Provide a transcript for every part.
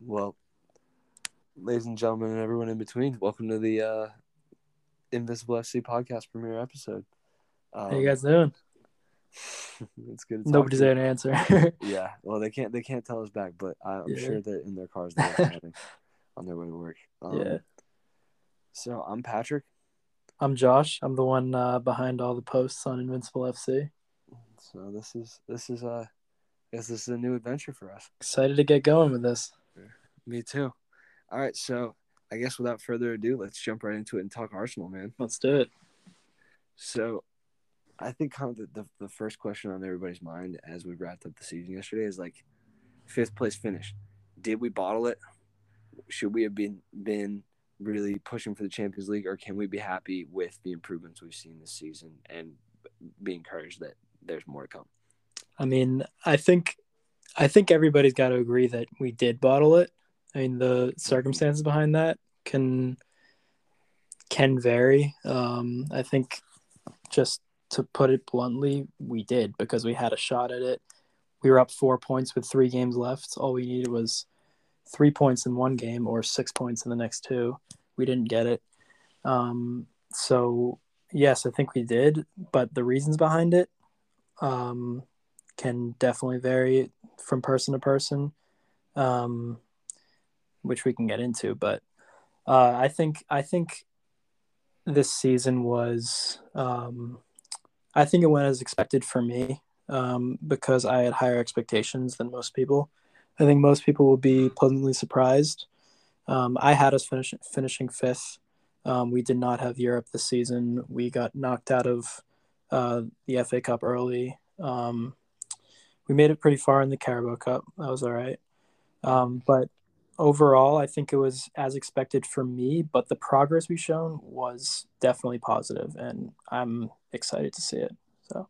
Well, ladies and gentlemen, and everyone in between, welcome to the uh, Invincible FC podcast premiere episode. Um, How you guys doing? it's good. To Nobody's there to answer. Yeah, well, they can't they can't tell us back, but I, I'm Yeah. sure that in their cars they're on their way to work. Um, yeah. So I'm Patrick. I'm Josh. I'm the one uh, behind all the posts on Invincible FC. So this is this is uh, guess this is a new adventure for us. Excited to get going with this. Me too. All right, so I guess without further ado, let's jump right into it and talk Arsenal, man. Let's do it. So, I think kind of the, the, the first question on everybody's mind as we wrapped up the season yesterday is like, fifth place finish. Did we bottle it? Should we have been been really pushing for the Champions League, or can we be happy with the improvements we've seen this season and be encouraged that there's more to come? I mean, I think, I think everybody's got to agree that we did bottle it. I mean, the circumstances behind that can can vary. Um, I think, just to put it bluntly, we did because we had a shot at it. We were up four points with three games left. All we needed was three points in one game or six points in the next two. We didn't get it. Um, so yes, I think we did, but the reasons behind it um, can definitely vary from person to person, um, which we can get into. But uh, I think I think this season was um, I think it went as expected for me um, because I had higher expectations than most people. I think most people will be pleasantly surprised. Um, I had us finish, finishing fifth. Um, we did not have Europe this season. We got knocked out of uh, the FA Cup early. Um, we made it pretty far in the Carabao Cup. That was all right. Um, but overall, I think it was as expected for me. But the progress we've shown was definitely positive, and I'm excited to see it. So,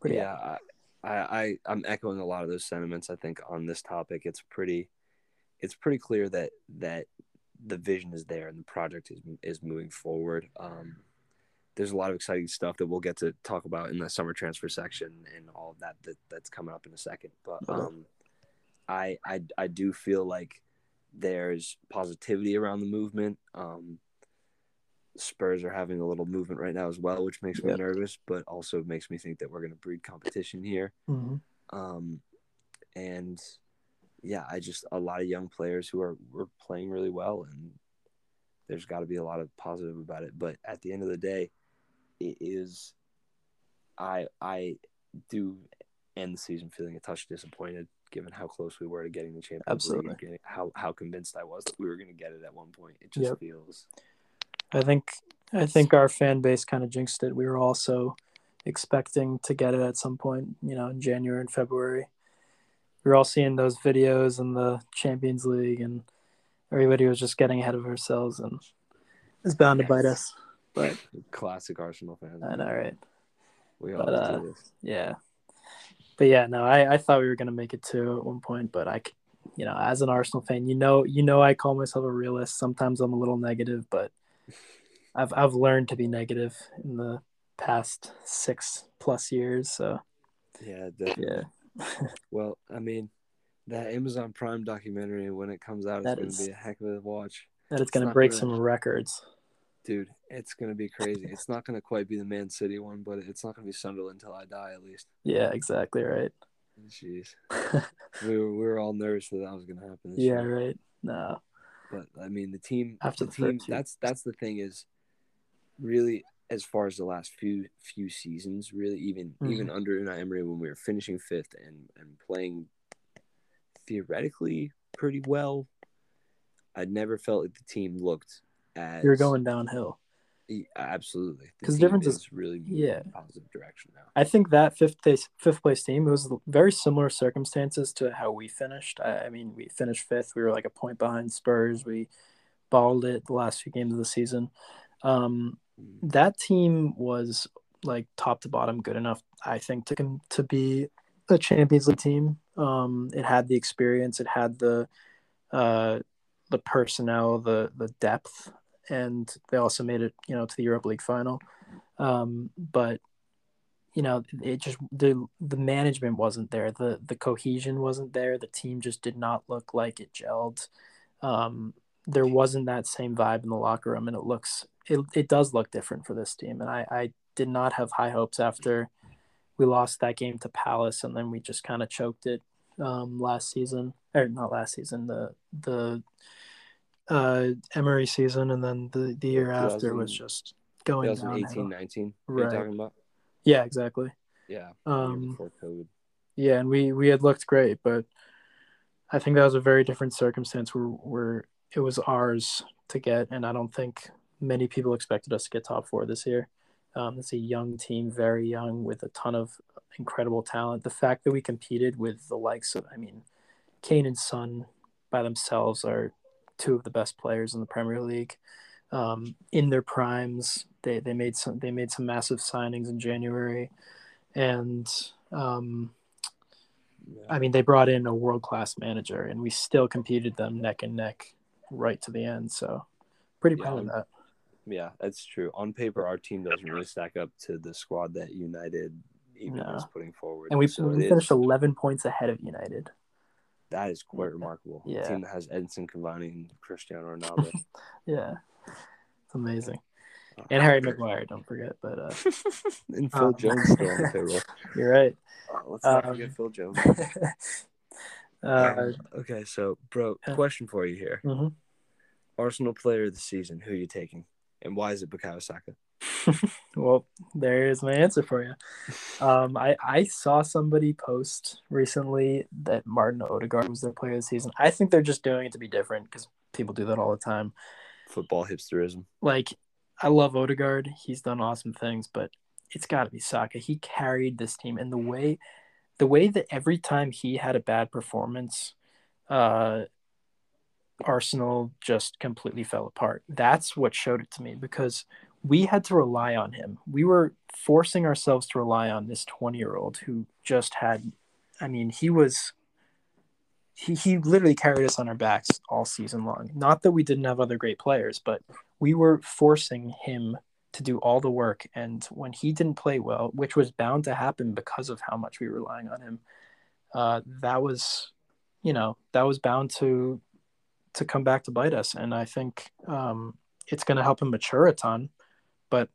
pretty yeah, I, I, I I'm echoing a lot of those sentiments. I think on this topic, it's pretty, it's pretty clear that that the vision is there and the project is is moving forward. Um, there's a lot of exciting stuff that we'll get to talk about in the summer transfer section and all of that, that that's coming up in a second. But um, I, I I do feel like there's positivity around the movement. Um, Spurs are having a little movement right now as well, which makes me Yeah. nervous, but also makes me think that we're going to breed competition here. Mhm. Um, and yeah, I just a lot of young players who are were playing really well, and there's got to be a lot of positive about it. But at the end of the day, it is I I do end the season feeling a touch disappointed, given how close we were to getting the Champions Absolutely. League, getting, how how convinced I was that we were going to get it at one point. It just Yep. feels I think I think our fan base kind of jinxed it. We were also expecting to get it at some point, you know, in January and February. We were all seeing those videos in the Champions League, and everybody was just getting ahead of ourselves, and it's bound to bite us. But classic Arsenal fans. I know, right? We But, uh, do this. Yeah. But yeah, no, I, I thought we were gonna make it two at one point, but I, you know, as an Arsenal fan, you know, you know, I call myself a realist. Sometimes I'm a little negative, but I've I've learned to be negative in the past six plus years. So Yeah, definitely. yeah, Well, I mean, that Amazon Prime documentary when it comes out, it's That is- to be a heck of a watch, that it's gonna break gonna- some records. Dude. It's going to be crazy. It's not going to quite be the Man City one, but it's not going to be Sunderland until I die, at least. Yeah, exactly right. Jeez, we were, we were all nervous that that was going to happen. This yeah, year. right. No, but I mean, the team, After the the team. That's that's the thing is, really, as far as the last few few seasons, really even even Mhm. under Unai Emery when we were finishing fifth and and playing theoretically pretty well, I never felt like the team looked as you're going downhill. Yeah, absolutely. 'Cause the difference is- really yeah. positive direction now. I think that fifth place fifth place team it was very similar circumstances to how we finished. I, I mean, we finished fifth. We were like a point behind Spurs. We balled it the last few games of the season. Um, Mm. that team was like top to bottom good enough, I think, to to be a Champions League team. Um, it had the experience. It had the uh, the personnel, the the depth, and they also made it, you know, to the Europa League final. Um, but you know, it just the the management wasn't there. The the cohesion wasn't there. The team just did not look like it gelled. Um, there wasn't that same vibe in the locker room, and it looks it, it does look different for this team. And I, I did not have high hopes after we lost that game to Palace, and then we just kind of choked it um, last season, or not last season, the the uh, Emery season, and then the the year after was just going 2018, downhill. 19. Right. Talking about? Yeah, exactly. Yeah. Um, before COVID. Yeah, and we we had looked great, but I think that was a very different circumstance where where it was ours to get, and I don't think many people expected us to get top four this year. Um, it's a young team, very young, with a ton of incredible talent. The fact that we competed with the likes of, I mean, Kane and Son by themselves are two of the best players in the Premier League. Um, in their primes, they, they made some they made some massive signings in January, and um, Yeah. I mean, they brought in a world class manager, and we still competed them neck and neck right to the end. So, pretty proud of Yeah. that. Yeah, that's true. On paper, our team doesn't really stack up to the squad that United even No. is putting forward. And we, So we finished is- 11 points ahead of United. That is quite remarkable. Yeah. A team that has Edinson Cavani and Cristiano Ronaldo. Yeah, it's amazing. Uh, And Harry Maguire, don't forget. But uh, and Phil Um, Jones still on the payroll. you're right. Uh, let's not Um, forget Phil Jones. uh, Um, okay, so bro, question for you here: mhm. Arsenal player of the season, who are you taking, and why is it Bukayo Saka? Well, there's my answer for you. Um, I, I saw somebody post recently that Martin Odegaard was their player of the season. I think they're just doing it to be different because people do that all the time. Football hipsterism. Like, I love Odegaard. He's done awesome things, but it's got to be Saka. He carried this team, and the way, the way that every time he had a bad performance, uh, Arsenal just completely fell apart. That's what showed it to me because we had to rely on him. We were forcing ourselves to rely on this 20 year old who just had, I mean, he was, he, he literally carried us on our backs all season long. Not that we didn't have other great players, but we were forcing him to do all the work. And when he didn't play well, which was bound to happen because of how much we were relying on him, uh, that was, you know, that was bound to to come back to bite us. And I think um, it's going to help him mature a ton. But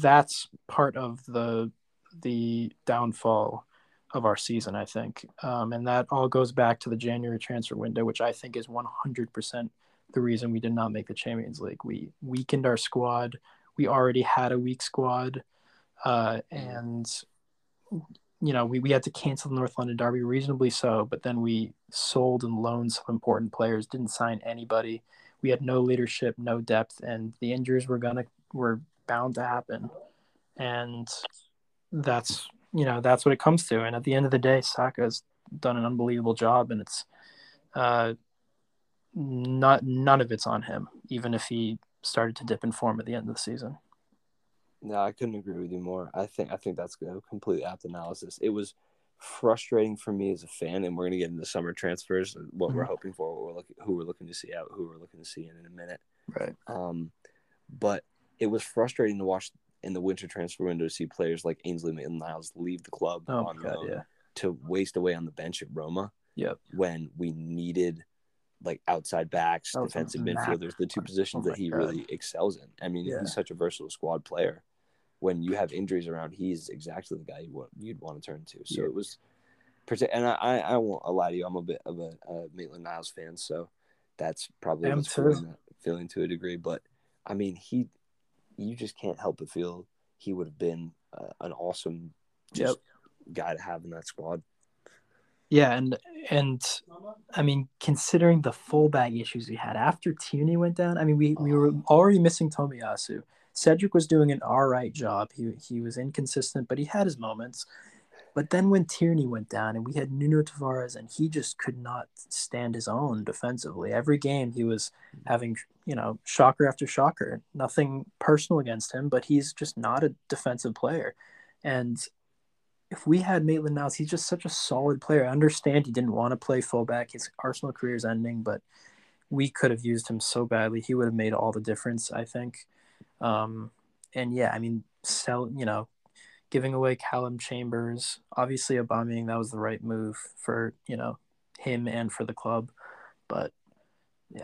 that's part of the the downfall of our season, I think. Um, and that all goes back to the January transfer window, which I think is 100% the reason we did not make the Champions League. We weakened our squad. We already had a weak squad. Uh, and, you know, we, we had to cancel the North London Derby reasonably so, but then we sold and loaned some important players, didn't sign anybody. We had no leadership, no depth, and the injuries were gonna were bound to happen. And that's you know, that's what it comes to. And at the end of the day, Saka's done an unbelievable job and it's uh not none of it's on him, even if he started to dip in form at the end of the season. No, I couldn't agree with you more. I think I think that's a completely apt analysis. It was frustrating for me as a fan, and we're gonna get into summer transfers, what we're Mhm. hoping for, what we're looking, who we're looking to see out, who we're looking to see in in a minute. Right. Um, but it was frustrating to watch in the winter transfer window to see players like Ainsley Maitland-Niles leave the club Oh on god, yeah. to waste away on the bench at Roma. Yep. When we needed like outside backs, defensive midfielders, the two oh positions my that he God. really excels in. I mean, Yeah. he's such a versatile squad player. When you have injuries around, he's exactly the guy you want, you'd want to turn to. So Yeah. it was, and I, I, won't lie to you, I'm a bit of a, a Maitland Niles fan, so that's probably what's feeling, that, feeling to a degree. But I mean, he, you just can't help but feel he would have been uh, an awesome just guy to have in that squad. Yeah, and and I mean, considering the fullback issues we had after Tierney went down, I mean, we, we were already missing Tomiyasu. Cedric was doing an all right job. He he was inconsistent, but he had his moments. But then when Tierney went down, and we had Nuno Tavares, and he just could not stand his own defensively. Every game he was having, you know, shocker after shocker. Nothing personal against him, but he's just not a defensive player. And if we had Maitland Niles, he's just such a solid player. I understand he didn't want to play fullback. His Arsenal career is ending, but we could have used him so badly. He would have made all the difference, I think. Um, and yeah, I mean, sell, you know, giving away Callum Chambers, obviously Aubameyang, that was the right move for you know him and for the club, but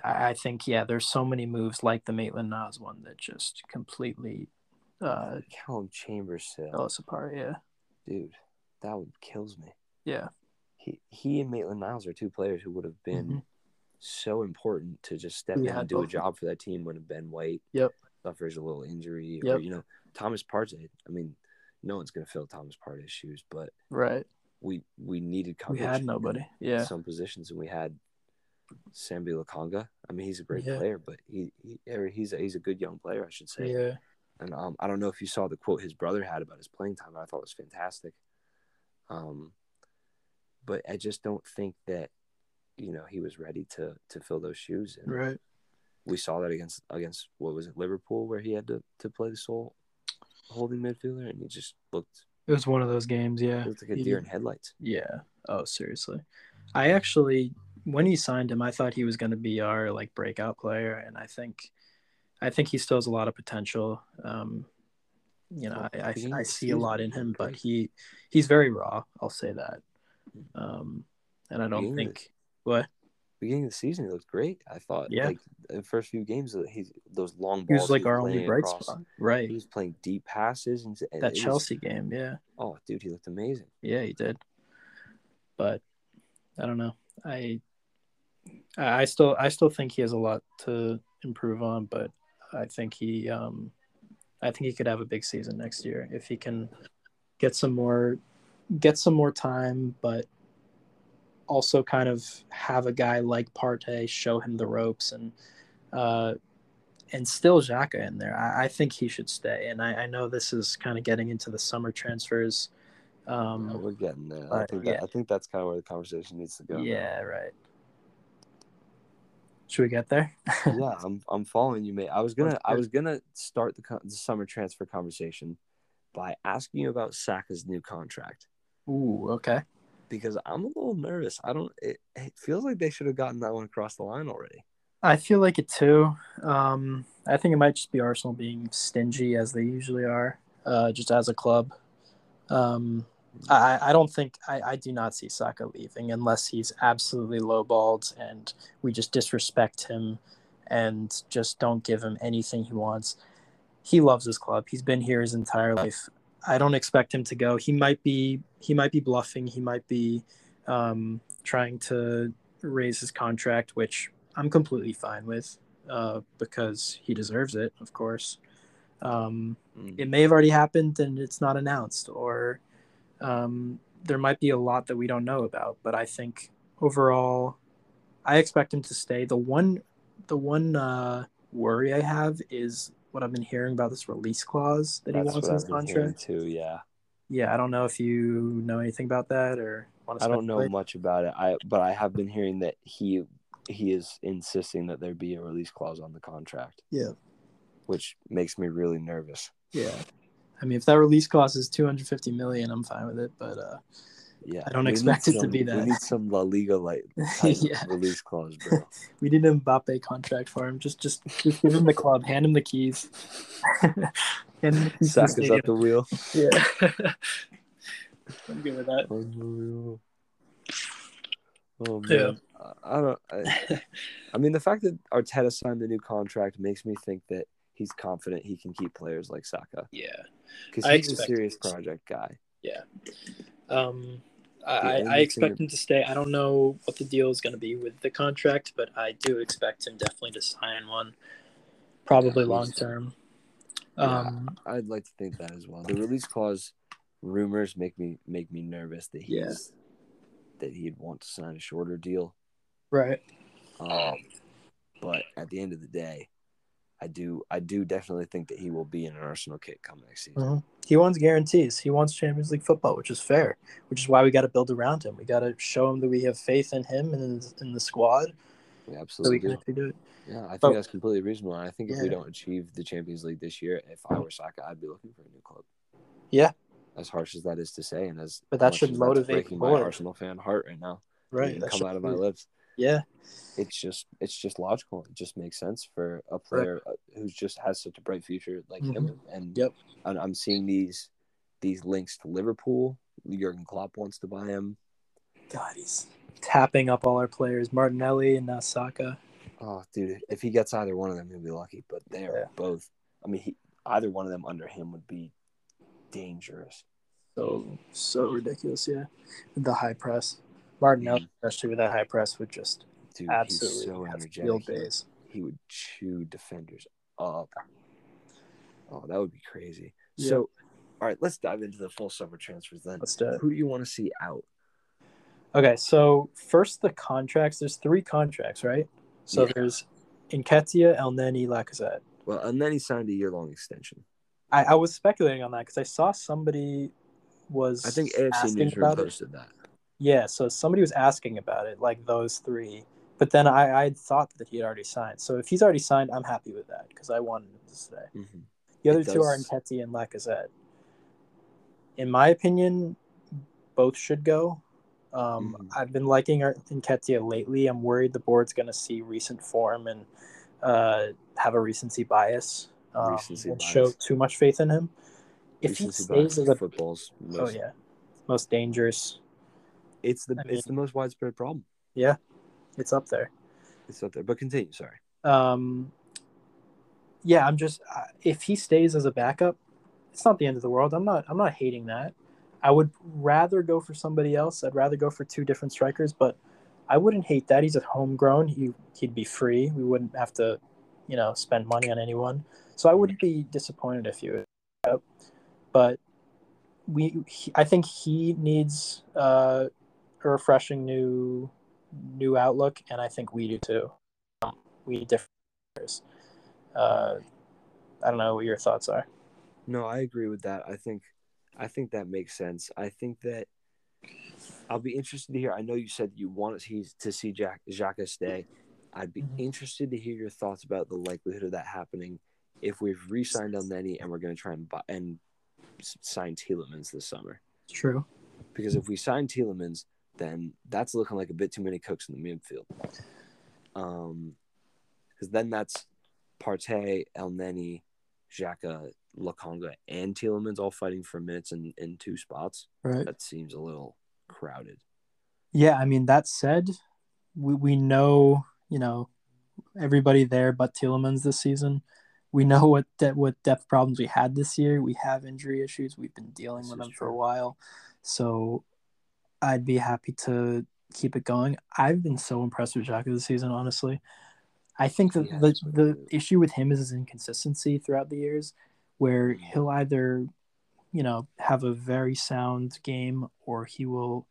I, I think yeah, there's so many moves like the Maitland Niles one that just completely uh, Callum Chambers fell us apart. Yeah, dude, that one kills me. yeah, He he and Maitland Niles are two players who would have been Mhm. so important to just step We in and do a job for that team when Ben White Yep. suffers a little injury, or Yep. you know Thomas Partey. I mean, no one's gonna fill Thomas Partey's shoes, but right. we we needed We coverage. had in nobody. Yeah, some positions, and we had Sambi Lokonga. I mean, he's a great Yeah. player, but he, he he's a, he's a good young player, I should say. yeah, And um, I don't know if you saw the quote his brother had about his playing time. I thought it was fantastic. Um, but I just don't think that you know he was ready to to fill those shoes. And right. we saw that against against what was it Liverpool where he had to to play the sole holding midfielder, and he just looked It was one of those games. Yeah, It looked like a He- deer in headlights. Yeah. Oh, seriously. I actually, when he signed him, I thought he was going to be our like breakout player, and I think, I think he still has a lot of potential. Um, you know, I, I, I see a lot in him, but he he's very raw. I'll say that. Um, and I don't think what Beginning of the season, he looked great. I thought, Yeah. like the first few games, uh, he's those long balls. he was like our only bright across. spot, right? He was playing deep passes and and That it was- Chelsea game, yeah, oh, dude, he looked amazing. yeah, he did. But I don't know. I I I still I still think he has a lot to improve on, but I think he um I think he could have a big season next year if he can get some more get some more time, but also kind of have a guy like Partey show him the ropes and uh and still Xhaka in there. I, I think he should stay. And I, I know this is kind of getting into the summer transfers. Um, Yeah, we're getting there. I think yeah. that, I think that's kind of where the conversation needs to go. Yeah, right. Should we get there? yeah, I'm I'm following you, mate. I was gonna I was gonna start the, the summer transfer conversation by asking you about Saka's new contract Ooh, okay. Because I'm a little nervous. I don't. It, it feels like they should have gotten that one across the line already. I feel like it too. Um, I think it might just be Arsenal being stingy as they usually are, uh, just as a club. Um, I, I don't think I, I do not see Saka leaving unless he's absolutely lowballed and we just disrespect him and just don't give him anything he wants. He loves his club. He's been here his entire life. I don't expect him to go. He might be he might be bluffing. He might be um, trying to raise his contract, which I'm completely fine with uh, because he deserves it, of course. Um, Mm. it may have already happened and it's not announced, or um, there might be a lot that we don't know about. But I think overall, I expect him to stay. The one, the one uh, worry I have is what I've been hearing about this release clause that he wants in his I've been hearing contract. too. Yeah, Yeah, I don't know if you know anything about that or want to. I don't know much about it. I but I have been hearing that he he is insisting that there be a release clause on the contract. Yeah. which makes me really nervous. Yeah, I mean, if that release clause is 250 million, I'm fine with it. But uh, Yeah, I don't expect it to be that. We need some La Liga like type Yeah. release clause, bro. we need an Mbappe contract for him. Just, just, just give him the club. Hand him the keys. hand him the keys to the Saka's at the wheel. Yeah. I'm good with that. Oh man, I I don't. I, I mean, the fact that Arteta signed the new contract makes me think that he's confident he can keep players like Saka Yeah. because he's a serious it. project guy. Yeah. Um, I, I, expect thing- him to stay. I don't know what the deal is going to be with the contract, but I do expect him definitely to sign one, probably Yeah, long he's- term. Yeah. Um, I'd like to think that as well. The release clause rumors make me make me nervous that he's Yeah. that he'd want to sign a shorter deal. right. Um, but at the end of the day, I do I do definitely think that he will be in an Arsenal kit come next season. Mhm. He wants guarantees. He wants Champions League football, which is fair. Which is why we got to build around him. We got to show him that we have faith in him and in the squad, We so we absolutely can do. actually do it. Yeah, I think But- that's completely reasonable. And I think if we don't achieve the Champions League this year, if I were Saka, I'd be looking for a new club. Yeah. As harsh as that is to say, and as But that should motivate breaking my. Arsenal fan heart right now. Right. that come out of my lips. Yeah. It's just it's just logical. It just makes sense for a player uh who's just has such a bright future like him. And Yep. and I'm seeing these these links to Liverpool. Jurgen Klopp wants to buy him. God, he's tapping up all our players, Martinelli and now Saka. Oh, dude, if he gets either one of them, he'll be lucky. But they are Yeah. both. I mean, he, either one of them under him would be dangerous. So so ridiculous, yeah. The high press. Martinelli, Mhm. especially with that high press, would just Dude, absolutely so energetic. He- he would chew defenders up. Oh, that would be crazy. Yeah. So, all right, let's dive into the full summer transfers then. Let's do it. Who do you want to see out? Okay, so first the contracts. There's three contracts, right? So Yeah. there's Nketiah, El Neni, Lacazette. Well, and then he signed a year long extension. I, I was speculating on that because I saw somebody was I think AFC Newsroom about it. posted that. Yeah, so somebody was asking about it, like those three. But then I, I thought that he had already signed. So if he's already signed, I'm happy with that because I wanted him to stay. Mhm. The other two are Nketiah and Lacazette. In my opinion, both should go. Um, Mhm. I've been liking Nketiah lately. I'm worried the board's going to see recent form and uh, have a recency bias um, Recency and bias. show too much faith in him. If Recency he stays as a football's most, oh yeah, most dangerous, it's the I it's the most widespread problem. Yeah, it's up there. It's up there. But continue. Sorry. Um, yeah, I'm just uh, if he stays as a backup, it's not the end of the world. I'm not I'm not hating that. I would rather go for somebody else. I'd rather go for two different strikers, but I wouldn't hate that. He's a homegrown. He he'd be free. We wouldn't have to, you know, spend money on anyone. So I wouldn't be disappointed if you. But we, he, I think he needs uh, a refreshing new new outlook, and I think we do too. Um, we need different. Uh, I don't know what your thoughts are. No, I agree with that. I think I think that makes sense. I think that I'll be interested to hear. I know you said you want to see, to see Jack Xhaka stay. I'd be Mhm. interested to hear your thoughts about the likelihood of that happening if we've re-signed El Neni and we're going to try and buy, and sign Tielemans this summer. True. Because if we sign Tielemans, then that's looking like a bit too many cooks in the midfield. Um, because then that's Partey, El Neni, Xhaka, Lokonga, and Tielemans all fighting for minutes in, in two spots. Right. That seems a little crowded. Yeah, I mean that said, we we know you know everybody there but Tielemans this season. We know what de- what depth problems we had this year. We have injury issues. We've been dealing This with them for a while. So I'd be happy to keep it going. I've been so impressed with Xhaka this season, honestly. I think that has the, the issue with him is his inconsistency throughout the years, where he'll either, you know, have a very sound game or he will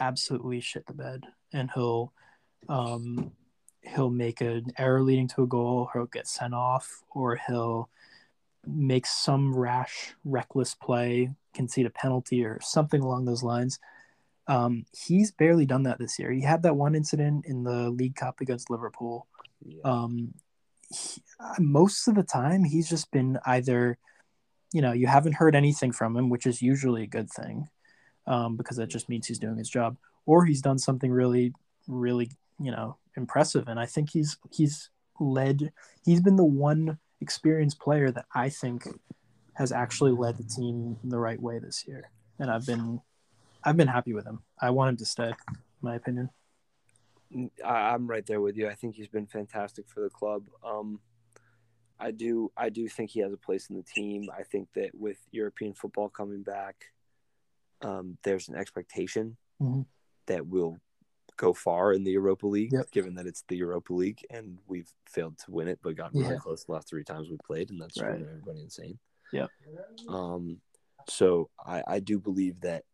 absolutely shit the bed and he'll um he'll make an error leading to a goal or he'll get sent off or he'll make some rash reckless play concede a penalty or something along those lines. Um he's barely done that this year. He had that one incident in the league cup against liverpool. Yeah. um he, most of the time he's just been either you know you haven't heard anything from him which is usually a good thing um, because that just means he's doing his job or he's done something really really you know impressive. And i think he's he's led he's been the one experienced player that i think has actually led the team the right way this year. And i've been i've been happy with him. I want him to stay my opinion I, I'm right there with you. I think he's been fantastic for the club. Um, I do, I do think he has a place in the team. I think that with European football coming back, um, there's an expectation Mhm. that we'll go far in the Europa League, Yep. given that it's the Europa League and we've failed to win it, but got really Yeah. close the last three times we played, and that's Right. everybody insane. Yeah. Um, so I, I do believe that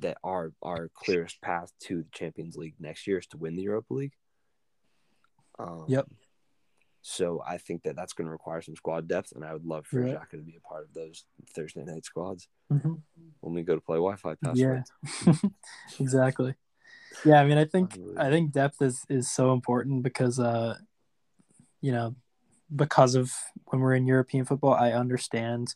that our our clearest path to the Champions League next year is to win the Europa League. Um, Yep. So I think that that's going to require some squad depth, and I would love for Right. Xhaka to be a part of those Thursday night squads Mhm. when we go to play Wi-Fi password. Yeah. exactly. Yeah, I mean, I think I think depth is is so important because uh, you know, because of when we're in European football, I understand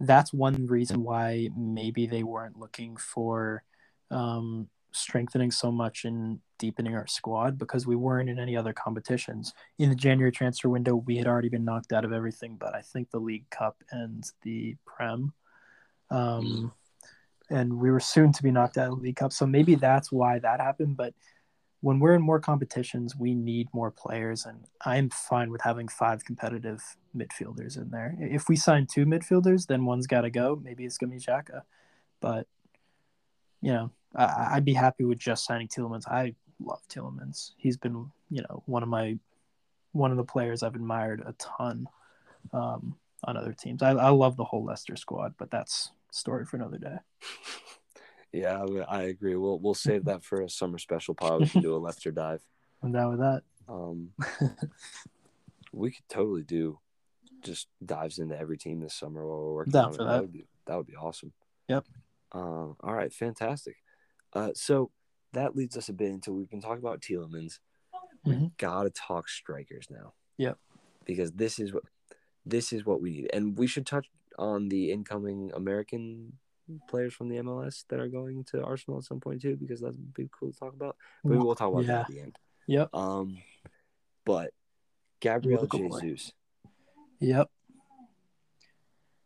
that's one reason why maybe they weren't looking for um, strengthening so much and deepening our squad because we weren't in any other competitions. In the January transfer window, we had already been knocked out of everything, but I think the League Cup and the Prem Um, and we were soon to be knocked out of the League Cup. So maybe that's why that happened. But when we're in more competitions, we need more players, and I'm fine with having five competitive midfielders in there. If we sign two midfielders, then one's got to go. Maybe it's gonna be Xhaka, but you know, I, would be happy with just signing Tielemans. I love Tielemans. He's been, you know, one of my one of the players I've admired a ton um, on other teams. I, I love the whole Leicester squad, but that's story for another day. Yeah, I agree. We'll we'll save that for a summer special pod. We can do a Leicester dive. I'm down with that. Um, we could totally do just dives into every team this summer while we're working down on for that. That would be that would be awesome. Yep. Um, all right, fantastic. Uh, so that leads us a bit into we've been talking about Tielemans. Mhm. We gotta talk strikers now. Yep. Because this is what this is what we need, and we should touch on the incoming American players from the MLS that are going to Arsenal at some point too, because that'd be cool to talk about. Maybe we'll talk about Yeah. that at the end. Yep. Um, but Gabriel Beautiful boy. Jesus, Yep.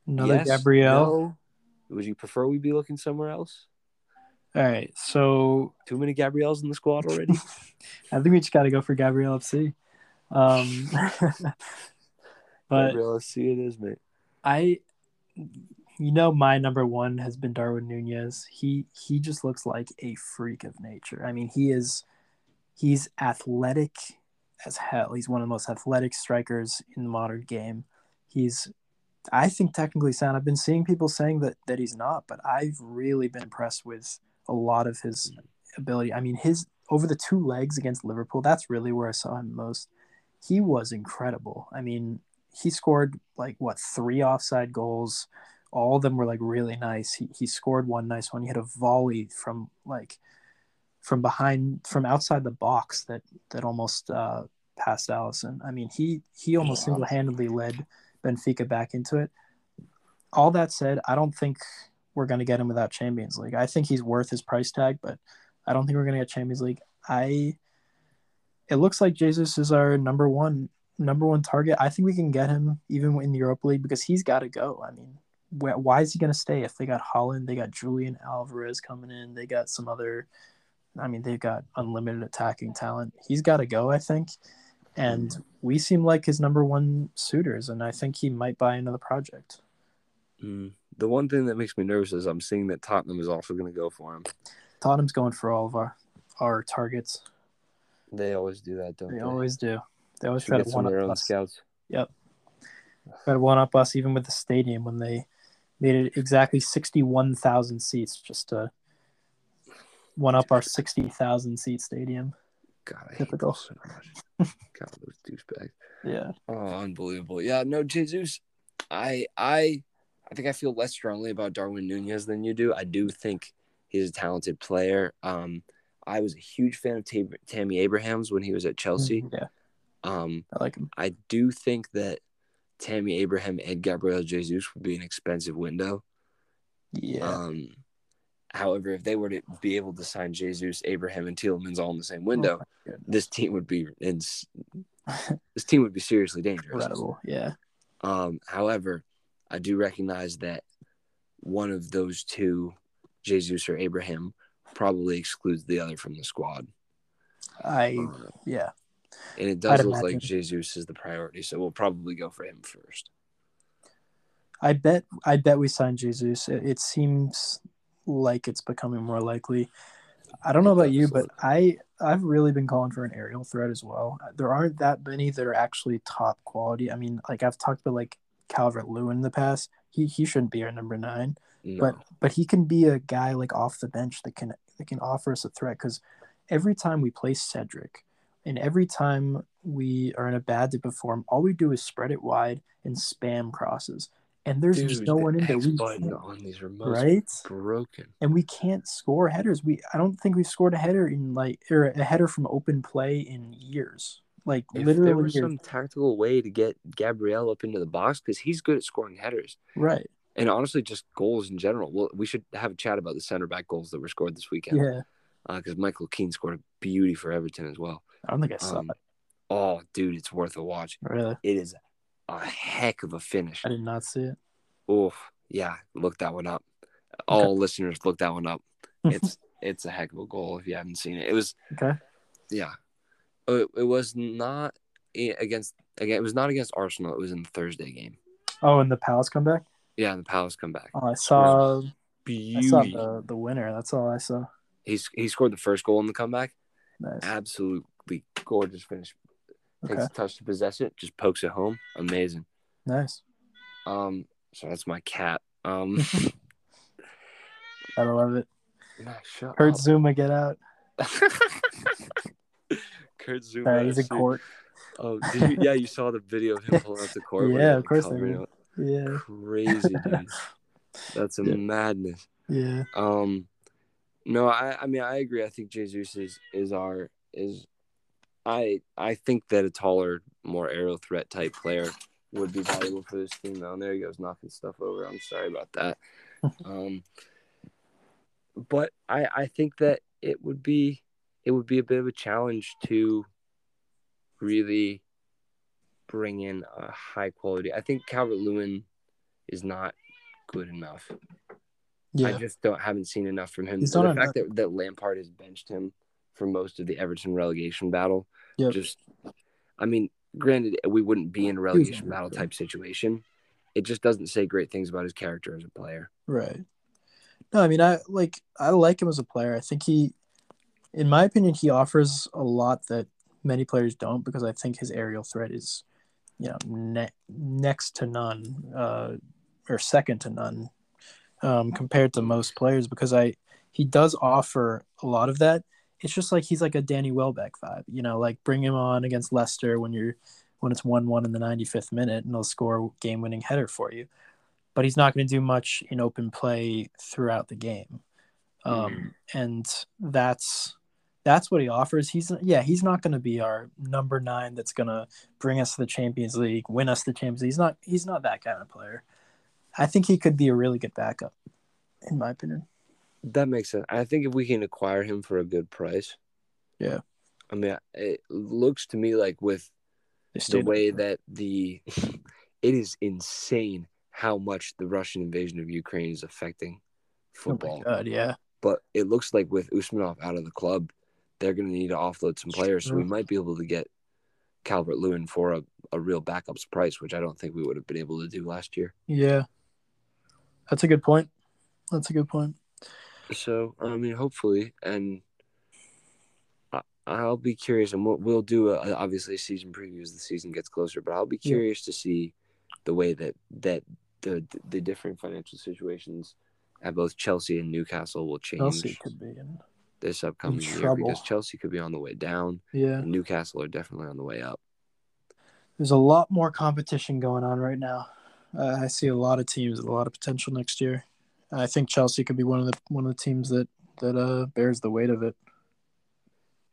Another Yes? Gabriel. No? Would you prefer we be looking somewhere else? All right. So Too many Gabriels in the squad already. I think we just got to go for Gabriel FC. Um, but Gabriel, see it is, mate. I, you know, my number one has been Darwin Nunez. He he just looks like a freak of nature. I mean, he is, he's athletic as hell. He's one of the most athletic strikers in the modern game. He's, I think, technically sound. I've been seeing people saying that that he's not, but I've really been impressed with a lot of his ability. I mean, his over the two legs against Liverpool. That's really where I saw him most. He was incredible. I mean, he scored like what three offside goals. All of them were like really nice. He he scored one nice one. He had a volley from like from behind from outside the box that that almost uh, passed Alisson. I mean, he he almost single handedly led Benfica back into it. All that said, I don't think we're going to get him without Champions League. I think he's worth his price tag, but I don't think we're going to get Champions League. I it looks like Jesus is our number one number one target. I think we can get him even in the Europa League because he's got to go. I mean, wh- why is he going to stay? If they got Haaland, they got Julian Alvarez coming in, they got some other. I mean, they've got unlimited attacking talent. He's got to go, I think, and we seem like his number one suitors, and I think he might buy another project. Mm. The one thing that makes me nervous is I'm seeing that Tottenham is also going to go for him. Tottenham's going for all of our our targets. They always do that, don't They they? always do. They always try to one up us. scouts. Try to one up us even with the stadium when they made it exactly sixty one thousand seats just to one up our sixty thousand seat stadium. God, I hate Typical. those so much. God, those douchebags. Yeah. Oh, unbelievable. Yeah, no, Jesus. I I I think I feel less strongly about Darwin Nunez than you do. I do think he's a talented player. Um, I was a huge fan of Tam- Tammy Abrahams when he was at Chelsea. Yeah, Um, I like him. I do think that Tammy Abraham and Gabriel Jesus would be an expensive window. Yeah. Um, however, if they were to be able to sign Jesus, Abraham, and Tielemans all in the same window, Oh this team would be in, this team would be seriously dangerous. Incredible. Yeah. Um, however, I do recognize that one of those two, Jesus or Abraham, probably excludes the other from the squad. I Uh, yeah. And it does I'd look like. Jesus is the priority, so we'll probably go for him first. I bet I bet we sign Jesus. It, it seems like it's becoming more likely. I don't know about you, but I I've really been calling for an aerial threat as well. There aren't that many that are actually top quality. I mean, like I've talked about like Calvert Lewin in the past. He he shouldn't be our number nine, No. but but he can be a guy like off the bench that can that can offer us a threat. Because every time we play Cedric, and every time we are in a bad to perform, all we do is spread it wide and spam crosses, and there's Dude, just no the one in there. We button on these remotes right? broken. and we can't score headers. We I don't think we've scored a header in like or a header from open play in years. Like If there was years. some tactical way to get Gabriel up into the box, because he's good at scoring headers, right. and honestly, just goals in general. Well, we should have a chat about the center back goals that were scored this weekend. Yeah. Uh, because Michael Keane scored a beauty for Everton as well. I don't think I saw Um, it. oh, dude, it's worth a watch. Really. It is a heck of a finish. I did not see it. Oh, yeah, look that one up. All listeners, look that one up. It's it's a heck of a goal if you haven't seen it. It was Okay. yeah. It, it was not against again. It was not against Arsenal. It was in the Thursday game. Oh, and the Palace comeback. Yeah, and the Palace comeback. Oh, I saw. I Beauty. saw the the winner. That's all I saw. He's he scored the first goal in the comeback. Nice. Absolutely gorgeous finish. Takes Okay. a touch to possess it, just pokes it home. Amazing. Nice. Um, so that's my cat. Um, I love it. nah, shut Kurt up. Zouma, get out. Kurt Zouma. Right, he's in FC. court. Oh, did you, yeah, you saw the video of him pulling out the court. Yeah, of course I Yeah. Crazy, dude. That's a Yeah. madness. Yeah. Um, no, I, I mean, I agree. I think Jesus is is our is, I I think that a taller, more aerial threat type player would be valuable for this team. Though, and there he goes knocking stuff over. I'm sorry about that. um, but I I think that it would be it would be a bit of a challenge to really bring in a high quality. I think Calvert Lewin is not good enough. Yeah. I just don't haven't seen enough from him. The fact that, that Lampard has benched him for most of the Everton relegation battle, Yep. just I mean, granted we wouldn't be in a relegation battle type situation. It just doesn't say great things about his character as a player. Right. No, I mean, I like I like him as a player. I think he, in my opinion, he offers a lot that many players don't because I think his aerial threat is, you know, ne- next to none, uh, or second to none, um, compared to most players. Because I, he does offer a lot of that. It's just like he's like a Danny Welbeck vibe, you know, like bring him on against Leicester when you're when it's one one in the 95th minute and he'll score a game winning header for you but he's not going to do much in open play throughout the game. Um, And that's that's what he offers. He's yeah, he's not going to be our number nine that's going to bring us to the Champions League, win us the Champions League. He's not he's not that kind of player. I think he could be a really good backup, in my opinion. That makes sense. I think if we can acquire him for a good price. Yeah. I mean, it looks to me like with the way that the it is insane how much the Russian invasion of Ukraine is affecting Oh my football. god, yeah, but it looks like with Usmanov out of the club, they're going to need to offload some players. So we might be able to get Calvert Lewin for a, a real backup's price, which I don't think we would have been able to do last year. yeah. That's a good point. That's a good point. So I mean, hopefully, and I, I'll be curious, and we'll, we'll do a, obviously a season preview as the season gets closer. But I'll be Yeah. curious to see the way that that the the different financial situations at both Chelsea and Newcastle will change Chelsea could be in. this upcoming year because Chelsea could be on the way down, Yeah, Newcastle are definitely on the way up. there's a lot more competition going on right now. Uh, I see a lot of teams with a lot of potential next year. I think Chelsea could be one of the one of the teams that that uh, bears the weight of it.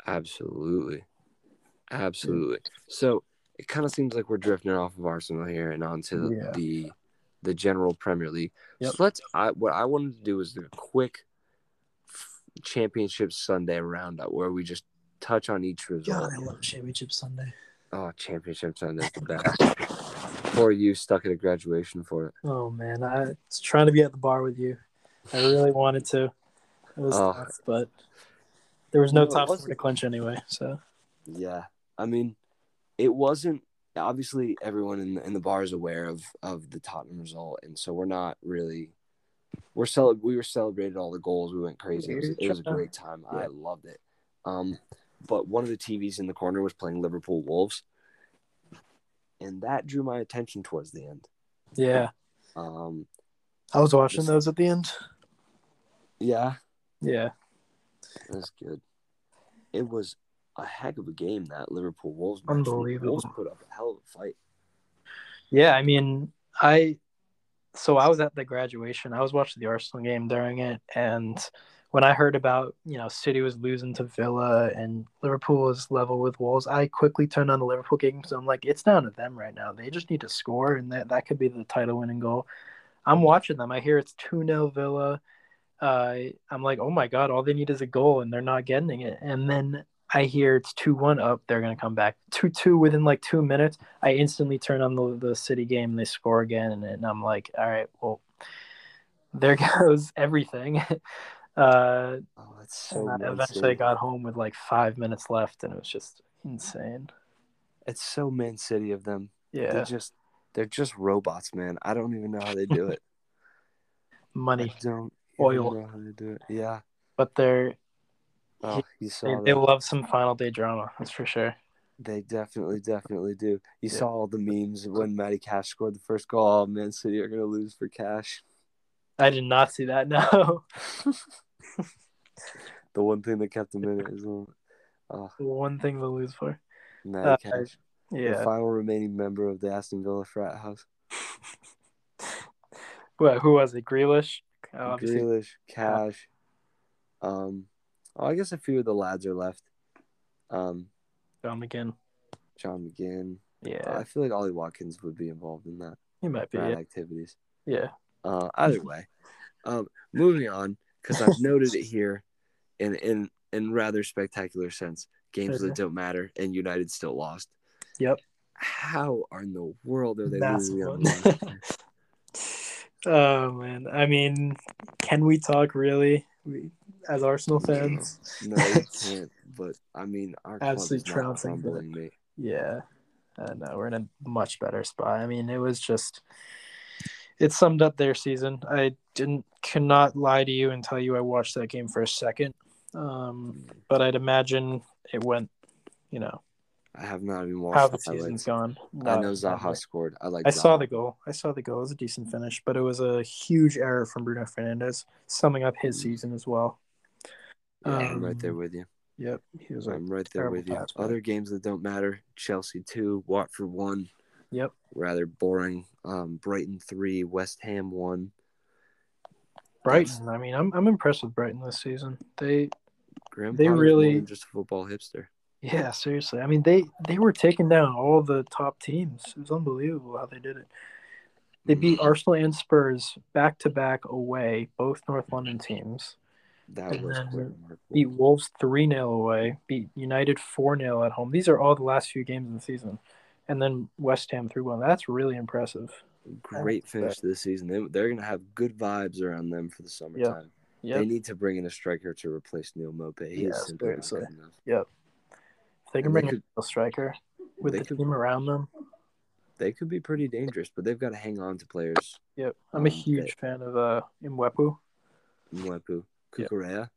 Absolutely. Absolutely. So it kind of seems like we're drifting off of Arsenal here and onto the Yeah. the, the general Premier League. Yep. So let's I what I wanted to do was a quick championship Sunday roundup where we just touch on each result. love Championship Sunday. Oh, championship Sunday's the best. Poor you stuck at a graduation for it. Oh man, I was trying to be at the bar with you. I really wanted to. It was Oh. tough, but there was no time for wasn't. to clinch anyway. So Yeah, I mean, it wasn't. Obviously, everyone in the, in the bar is aware of of the Tottenham result, and so we're not really. We're cel- We were celebrated all the goals. We went crazy. It was, it was a great time. I loved it. Um, but one of the TVs in the corner was playing Liverpool Wolves, and that drew my attention towards the end. yeah, Um, I was watching those at the end. yeah, Yeah, that's good. It was a heck of a game that Liverpool Wolves. match. Unbelievable. Wolves put up a hell of a fight. yeah. I mean, I so I was at the graduation. I was watching the Arsenal game during it, and when I heard about you know City was losing to Villa and Liverpool was level with Wolves, I quickly turned on the Liverpool game. So I'm like, it's down to them right now. They just need to score, and that that could be the title winning goal. I'm watching them. I hear it's two 0 Villa. Uh, I'm like, oh my god, all they need is a goal, and they're not getting it. And then I hear it's two one up. They're gonna come back two two within like two minutes. I instantly turn on the the City game. and They score again, and, and I'm like, all right, well, there goes everything. Uh, Oh, it's so. and I eventually got home with like five minutes left, and it was just insane. It's so Man City of them. Yeah, They're just they're just robots, man. I don't even know how they do it. money, I don't Oil. know how they do it. Yeah. but they're Oh, you they, saw they love some final day drama. That's for sure. They definitely, definitely do. You Yeah. saw all the memes when Matty Cash scored the first goal. Oh, Man City are gonna lose for Cash. I did not see that. No, The one thing that kept him in it is uh, one thing to lose for. Matty Uh, Cash, the Yeah. final remaining member of the Aston Villa frat house. Well, who was it? Grealish. Obviously, Grealish, Cash. Um, oh, I guess a few of the lads are left. Um, John McGinn. John McGinn. Yeah, I feel like Ollie Watkins would be involved in that he might be. Yeah. activities. yeah. Uh, either way, um, moving on because I've noted it here, in in in rather spectacular sense. Games that don't matter, and United still lost. Yep. How are in the world are they Massive losing? on Oh man, I mean, can we talk really we, as Arsenal fans? no, you can't. But I mean, our Absolutely trouncing mate. Yeah, uh, no, we're in a much better spot. I mean, it was just it summed up their season. I didn't cannot lie to you and tell you I watched that game for a second, um, but I'd imagine it went, you know, I have not even watched how the season's highlights. gone. I know Zaha scored. I like. I saw the goal. I saw the goal. It was a decent finish, but it was a huge error from Bruno Fernandes, summing up his season as well. Yeah, I'm right Um, there with you. Yep, he was I'm right there with you. pass. Other games that don't matter: Chelsea two, Watford one. Yep. Rather boring. Um, Brighton three, West Ham one. Brighton. I mean, I'm I'm impressed with Brighton this season. They, Graham They Potter's really- just a football hipster. yeah, seriously. I mean, they they were taking down all the top teams. It was unbelievable how they did it. They Mm, beat Arsenal and Spurs back to back away, both North London teams. That and was then. Beat Wolves 3 0 away, beat United 4 0 at home. These are all the last few games of the season. And then West Ham 3 1. That's really impressive. Great finish to the season. They, they're going to have good vibes around them for the summertime. They Yep. need to bring in a striker to replace Neal Maupay. He Yeah, is simply not good enough. If they can And they bring could- a striker with they the could- team around them. They could be pretty dangerous, but they've got to hang on to players. Yep. I'm a Um, huge fan of uh, Mwepu. Mwepu, Yeah. Cucurella.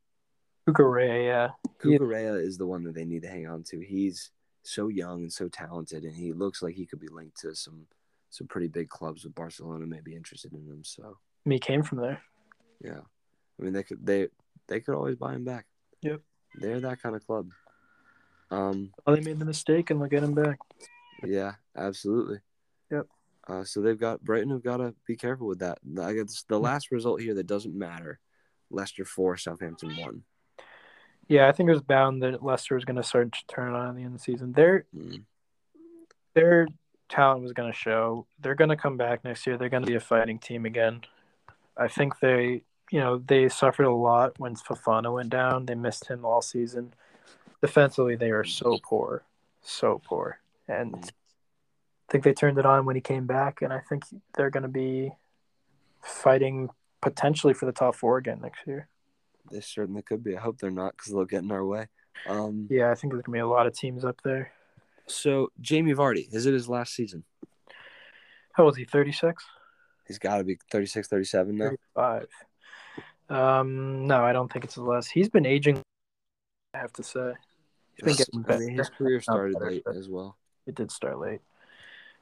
Cucurella, yeah. He- Cucurella is the one that they need to hang on to. He's so young and so talented, and he looks like he could be linked to some some pretty big clubs with Barcelona may be interested in him. So Me came from there. yeah, I mean they could they they could always buy him back. Yep. they're that kind of club. Um, Oh, they made the mistake and they'll get him back. yeah, absolutely. Yep. Uh, so they've got Brighton have got to be careful with that. I guess the last result here that doesn't matter. Leicester four, Southampton one. Yeah, I think it was bound that Leicester was going to start to turn on at the end of the season. Their Mm. their talent was going to show. They're going to come back next year. They're going to be a fighting team again. I think they, you know, they suffered a lot when Fofana went down. They missed him all season. Defensively, they were so poor, so poor, and Mm. I think they turned it on when he came back. And I think they're going to be fighting potentially for the top four again next year. They certainly could be. I hope they're not because they'll get in our way. Um, Yeah, I think there's to be a lot of teams up there. So Jamie Vardy, is it his last season? How old is he? 36? He's got to be 36, 37 now. 35. Um, no, I don't think it's his last. He's been aging, I have to say. He's been getting I better. mean, his career started better, late as well. It did start late.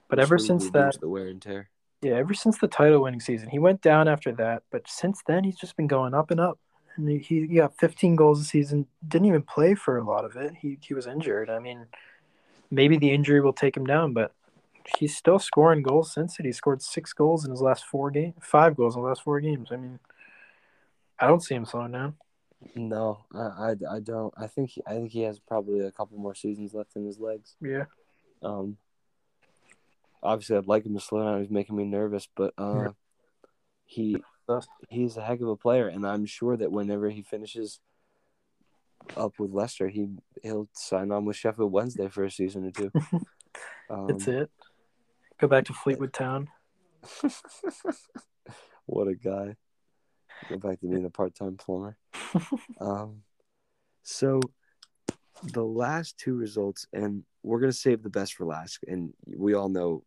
But ever Which since that, the wear and tear. yeah, ever since the title winning season, he went down after that. But since then, he's just been going up and up. And he, he got 15 goals a season. Didn't even play for a lot of it. He he was injured. I mean, maybe the injury will take him down, but he's still scoring goals since it. He scored six goals in his last four games, five goals in the last four games. I mean, I don't see him slowing down. No, I, I, I don't. I think he, I think he has probably a couple more seasons left in his legs. Yeah. Um, obviously, I'd like him to slow down. He's making me nervous, but uh, Yeah. he Does. he's a heck of a player, and I'm sure that whenever he finishes up with Leicester, he he'll sign on with Sheffield Wednesday for a season or two. Um, That's it. Go back to Fleetwood Town. what a guy! Go back to being a part-time plumber. um, so the last two results, and we're gonna save the best for last, and we all know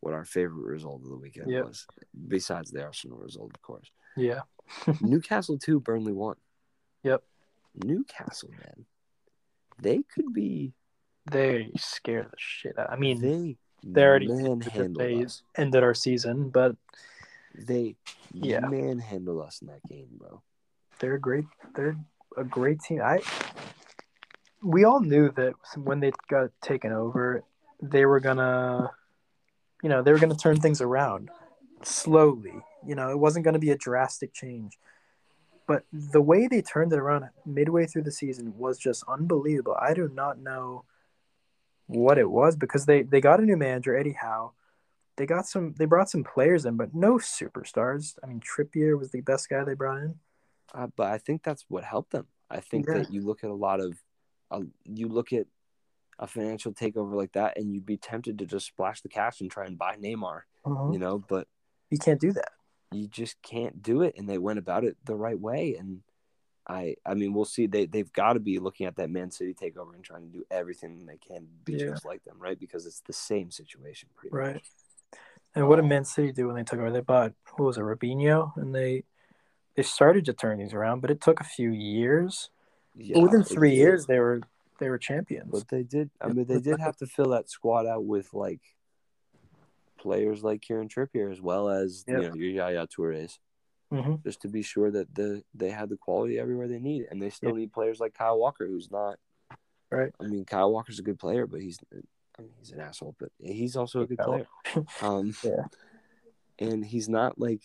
what our favorite result of the weekend Yep. was, besides the Arsenal result, of course. Yeah. Newcastle two, Burnley one. Yep. Newcastle, man, they could be. They scare the shit out. I mean, They they already they us. ended our season, but They Yeah. manhandled us in that game, bro. they're a great. They're a great team. I. We all knew that when they got taken over, they were gonna, you know, they were gonna turn things around slowly. You know, it wasn't gonna be a drastic change. But the way they turned it around midway through the season was just unbelievable. I do not know what it was because they they got a new manager, Eddie Howe. They got some. They brought some players in, but no superstars. I mean, Trippier was the best guy they brought in. Uh, but I think that's what helped them. I think Yeah. that you look at a lot of, uh, you look at a financial takeover like that, and you'd be tempted to just splash the cash and try and buy Neymar, mm-hmm. you know. But You can't do that. you just can't do it, and they went about it the right way. And I, I mean, we'll see. They they've got to be looking at that Man City takeover and trying to do everything they can to be Yeah. just like them, right? Because it's the same situation, pretty Right. much. And what did Man City do when they took over? They bought who was it, Robinho, and they they started to turn these around, but it took a few years. Yeah, within three years, they were they were champions. But they did. I mean, they did have to fill that squad out with like players like Kieran Trippier as well as Yep. you know your Yaya Tourés, hmm just to be sure that the they had the quality everywhere they need, and they still need players like Kyle Walker, who's not. Right. I mean, Kyle Walker's a good player, but he's. I mean, he's an asshole, but he's also a good player. Um, Yeah. And he's not like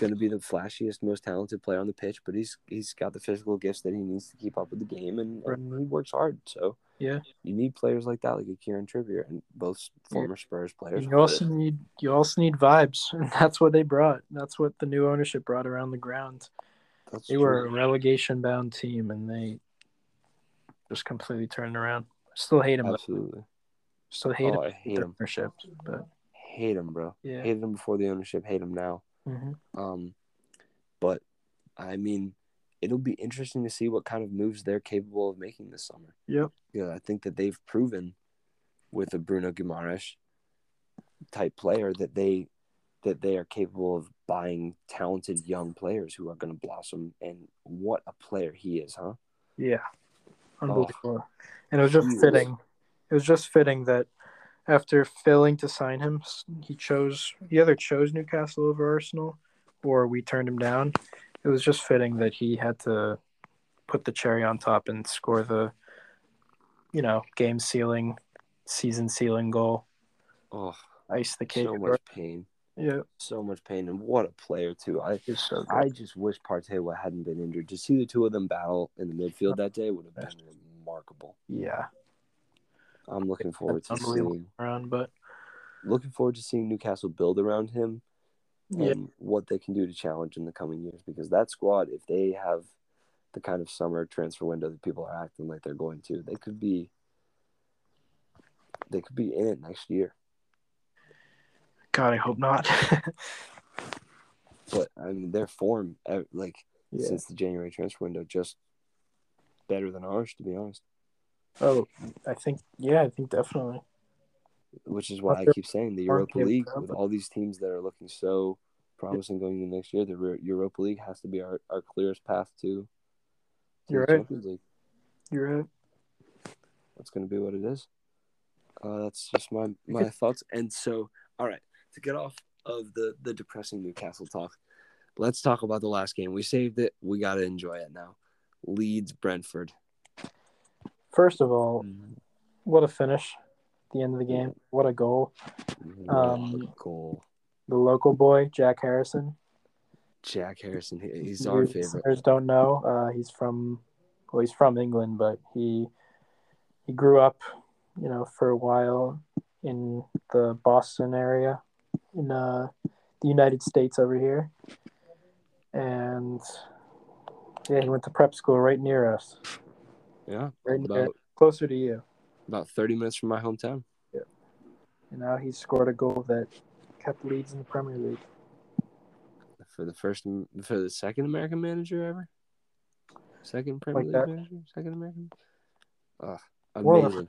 going to be the flashiest, most talented player on the pitch, but he's he's got the physical gifts that he needs to keep up with the game, and, and he works hard. So Yeah. you need players like that, like a Kieran Trippier, and both former Spurs players. You also need you also need vibes, and that's what they brought. That's what the new ownership brought around the ground. That's They were a relegation bound team, and they just completely turned around. Still hate him. absolutely. Still hate Oh, him. I hate him. ownership, but Hate him, bro. yeah. Hated him before the ownership. Hate him now. Hmm Um, but I mean, it'll be interesting to see what kind of moves they're capable of making this summer. Yep. Yeah, I think that they've proven with a Bruno Guimaraes type player that they that they are capable of buying talented young players who are going to blossom. And what a player he is, huh? Yeah, unbelievable. And it was just He was- fitting. It was just fitting that after failing to sign him, he chose he either chose Newcastle over Arsenal, or we turned him down. It was just fitting that he had to put the cherry on top and score the, you know, game sealing, season sealing goal, Oh, ice the cake. so much pain, Yeah, so much pain, and what a player too. I so. I just wish Partey hadn't been injured. To see the two of them battle in the midfield that day would have been remarkable. yeah, I'm looking forward to seeing around, but looking forward to seeing Newcastle build around him yeah, and what they can do to challenge in the coming years. Because that squad, if they have the kind of summer transfer window that people are acting like they're going to, they could be they could be in it next year. God, I hope not. But I mean, their form, eh, like yeah. since the January transfer window, just better than ours, to be honest. Oh, I think yeah, I think definitely. Which is why I keep saying the Europa League with all these teams that are looking so promising going into next year. The Europa League has to be our, our clearest path to, You're the right. Champions League. You're right. That's going to be what it is. Uh, that's just my my thoughts. And so, all right, to get off of the the depressing Newcastle talk, let's talk about the last game. We saved it. We got to enjoy it now. Leeds Brentford. First of all, what a finish! The end of the game, what a goal! Um, a goal. The local boy, Jack Harrison. Jack Harrison. he- He's our Your favorite. Listeners don't know. Uh, he's from well, he's from England, but he he grew up, you know, for a while in the Boston area, in uh, the United States over here, and yeah, he went to prep school right near us, Yeah, right about closer to you. about thirty minutes from my hometown. Yeah. And now he scored a goal that kept Leeds in the Premier League. for the first for the second American manager ever. Second Premier Like League that. manager, second American. Ah, amazing.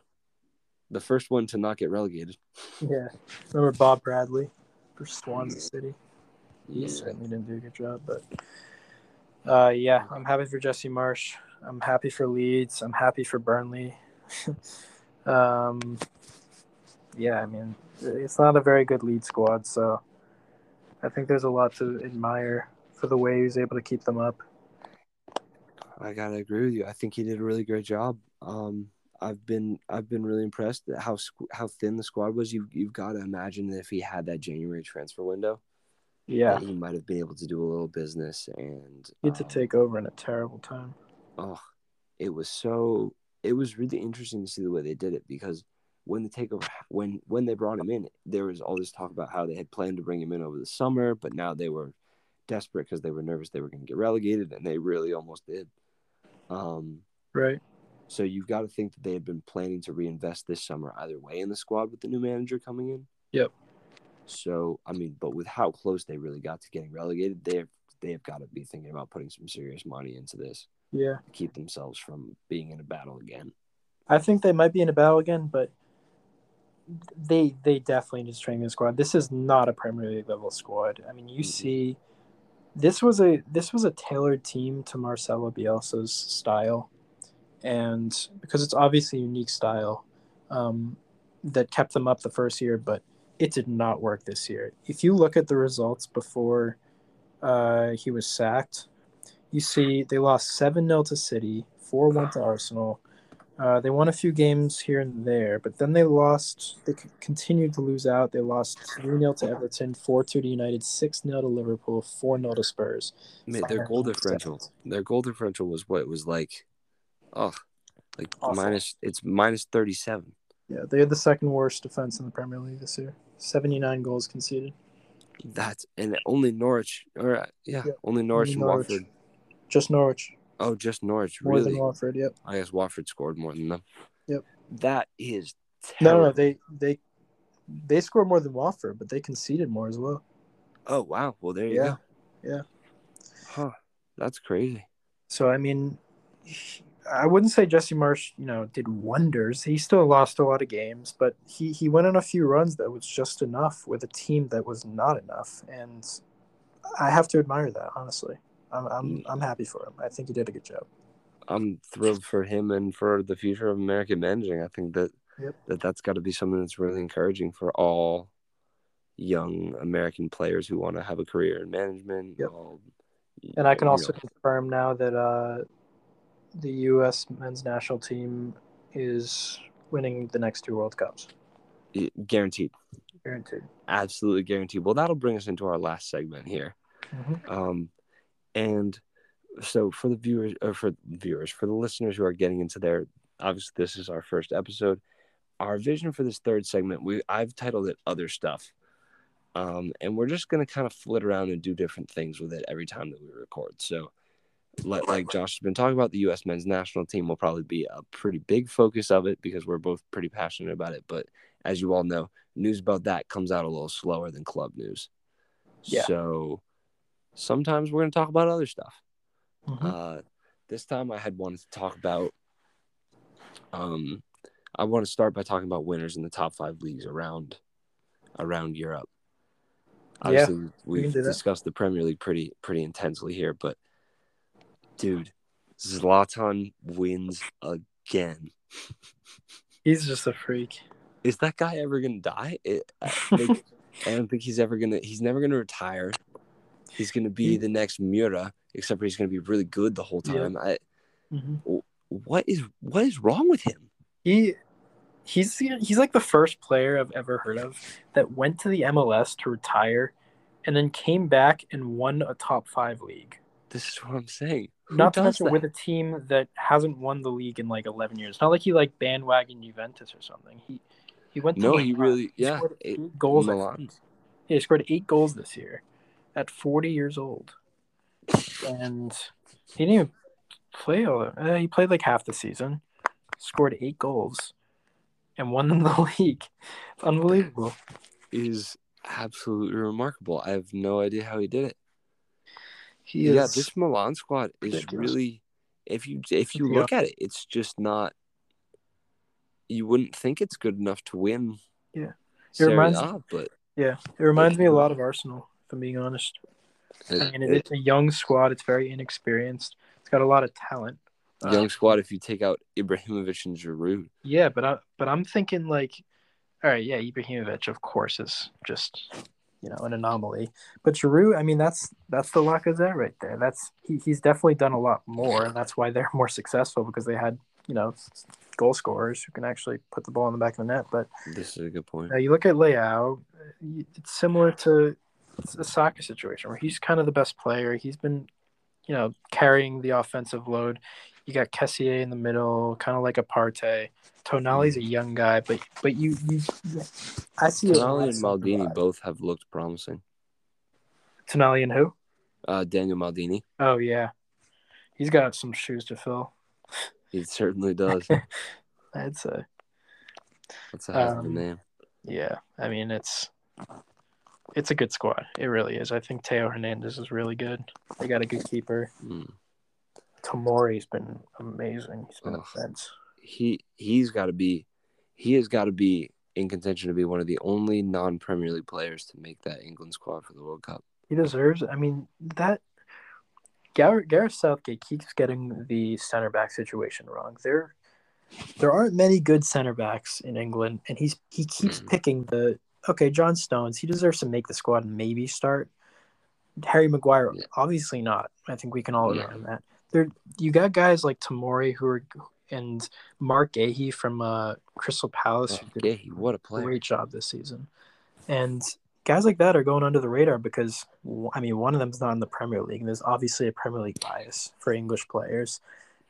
the first one to not get relegated. Yeah. Remember Bob Bradley for Swansea City? He certainly didn't do a good job, but uh, yeah, I'm happy for Jesse Marsch. I'm happy for Leeds. I'm happy for Burnley. um, yeah, I mean, it's not a very good lead squad, so I think there's a lot to admire for the way he was able to keep them up. I gotta agree with you. I think he did a really great job. Um, I've been I've been really impressed at how how thin the squad was. You you've got to imagine if he had that January transfer window, Yeah, he might have been able to do a little business. And get to um, take over in a terrible time. oh, it was so it was really interesting to see the way they did it because when the takeover when when they brought him in, there was all this talk about how they had planned to bring him in over the summer, but now they were desperate because they were nervous they were going to get relegated, and they really almost did. Um, Right. so you've got to think that they had been planning to reinvest this summer either way in the squad with the new manager coming in. Yep. So I mean, but with how close they really got to getting relegated, they've they've got to be thinking about putting some serious money into this Yeah. to keep themselves from being in a battle again. I think they might be in a battle again, but they they definitely need to strengthen the squad. This is not a Premier League level squad. I mean, you Mhm. see, this was a this was a tailored team to Marcelo Bielsa's style, and because it's obviously a unique style, um, that kept them up the first year, but it did not work this year. If you look at the results before uh, he was sacked, you see they lost seven 0 to City, four one to Arsenal. Uh, they won a few games here and there, but then they lost. They c- continued to lose out. They lost 3 0 to Everton, 4 2 to United, 6 0 to Liverpool, 4 0 to Spurs. Mean, their goal differential, their goal differential was what it was like. Oh, like Awful. minus. It's minus thirty seven. Yeah, they had the second worst defense in the Premier League this year. 79 goals conceded. That's and only Norwich, or uh, yeah, Yeah, only Norwich only and Norwich. Watford. Just Norwich. Oh, just Norwich. More really? than Watford, yep. I guess Watford scored more than them. Yep. That is No, terrible. no, they they they scored more than Watford, but they conceded more as well. Oh wow. Well, there you Yeah, go. yeah. Huh. That's crazy. So I mean, I wouldn't say Jesse Marsch, you know, did wonders. He still lost a lot of games, but he he went on a few runs that was just enough with a team that was not enough, and I have to admire that honestly. I'm I'm I'm happy for him. I think he did a good job. I'm thrilled for him and for the future of American managing. I think that Yep. that that's got to be something that's really encouraging for all young American players who want to have a career in management. Yep. all- And I can also know, confirm now that uh, the U.S. men's national team is winning the next two World Cups, guaranteed, guaranteed. absolutely guaranteed. Well, that'll bring us into our last segment here. Mhm. Um, and so for the viewers or for viewers, for the listeners who are getting into their obviously this is our first episode. Our vision for this third segment, we I've titled it other stuff. Um, and we're just gonna kind of flit around and do different things with it every time that we record. So like, like Josh has been talking about, the US men's national team will probably be a pretty big focus of it because we're both pretty passionate about it. But as you all know, news about that comes out a little slower than club news. Yeah. So sometimes we're going to talk about other stuff. Mhm. Uh, this time I had wanted to talk about. Um, I want to start by talking about winners in the top five leagues around, around Europe. Yeah, Obviously, can we've discussed the Premier League pretty pretty intensely here, but dude, Zlatan wins again. He's just a freak. Is that guy ever gonna die? It, I, think- I don't think he's ever gonna. He's never gonna retire. He's gonna be the next Miura, except for he's gonna be really good the whole Yeah. time. I, Mhm. what is what is wrong with him? He he's he's like the first player I've ever heard of that went to the MLS to retire, and then came back and won a top five league. This is what I'm saying. Who Not to does mention that? with a team that hasn't won the league in like eleven years. Not like he like bandwagon Juventus or something. He he went. To no, he really He yeah. scored It, eight goals. I Milan. Yeah, he scored eight goals this year, at forty years old, and he didn't even play. All, uh, he played like half the season, scored eight goals, and won the league. It's unbelievable. is absolutely remarkable. I have no idea how he did it. He yeah, this Milan squad is ridiculous. really if you if you Yeah. look at it, it's just not you wouldn't think it's good enough to win. Yeah. It reminds- A, but yeah. It reminds me a lot of Arsenal, if I'm being honest. I mean, it- it's a young squad. It's very inexperienced. It's got a lot of talent. Uh, young squad if you take out Ibrahimovic and Giroud. Yeah, but I but I'm thinking like, all right, yeah, Ibrahimovic of course is just you know an anomaly, but Giroud, I mean that's that's the Lacazette right there. That's he, he's definitely done a lot more, and that's why they're more successful because they had you know goal scorers who can actually put the ball in the back of the net. But This is a good point. now you look at Leao, it's similar to a Saka situation where he's kind of the best player. He's been you know carrying the offensive load. You got Kessie in the middle, kind of like a Partey. Tonali's a young guy, but but you you I see a Tonali and Maldini vibe. both have looked promising. Tonali and who? Uh, Daniel Maldini, Oh yeah, he's got some shoes to fill. he certainly does. I'd say. That's a heck of a Um, name. Yeah, I mean it's it's a good squad. It really is. I think Theo Hernandez is really good. They got a good keeper. Mm. Tomori's been amazing. He's been a fence. He he's got to be he has got to be in contention to be one of the only non Premier League players to make that England squad for the World Cup. He deserves. I mean that. Gareth, Gareth Southgate keeps getting the center back situation wrong. There, there aren't many good center backs in England, and he's he keeps Mhm. picking the okay. John Stones, he deserves to make the squad and maybe start. Harry Maguire, Yeah. obviously not. I think we can all agree Yeah. on that. There, you got guys like Tomori who are and Marc Guéhi from uh, Crystal Palace. Oh, Guéhi, what a player! great job this season. And guys like that are going under the radar because, I mean, one of them's not in the Premier League, and there's obviously a Premier League bias for English players.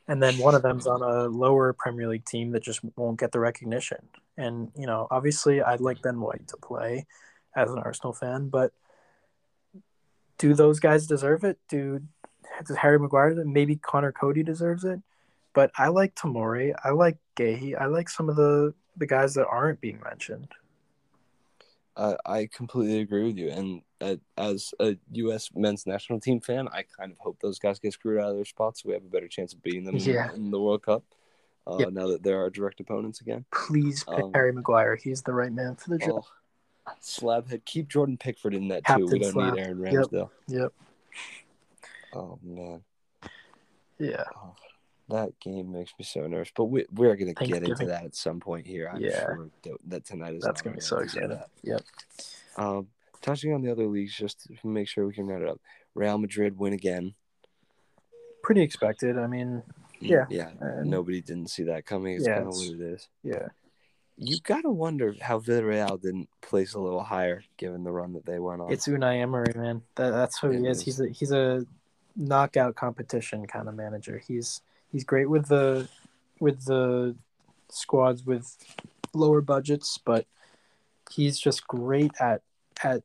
And then one of them's on a lower Premier League team that just won't get the recognition. And, you know, obviously I'd like Ben White to play as an Arsenal fan, but do those guys deserve it? Do Harry Maguire maybe Conor Coady deserves it? But I like Tomori, I like Guéhi, I like some of the the guys that aren't being mentioned. Uh, I completely agree with you. And uh, as a U.S. men's national team fan, I kind of hope those guys get screwed out of their spots so we have a better chance of beating them in- Yeah. in, the World Cup. Uh, Yep. Now that they're our direct opponents again. Please pick Um, Harry Maguire. He's the right man for the job. Oh, Slabhead, keep Jordan Pickford in that too. We don't Slab. need Aaron Yep. Ramsdale. Yep. Oh man, Yeah. oh, that game makes me so nervous. But we we're gonna get into that at some point here. I'm Yeah. sure that, that tonight is. That's gonna be so night to get exciting. Yep. Um, touching on the other leagues, just to make sure we can round it up. Real Madrid win again. Pretty expected. I mean, Yeah. yeah. And- Nobody didn't see that coming. It's Yeah, kind of what it is. yeah. You gotta wonder how Villarreal didn't place a little higher given the run that they went on. It's Unai Emery, man. That, that's who he It is. is. He's a he's a knockout competition kind of manager. He's he's great with the with the squads with lower budgets, but he's just great at at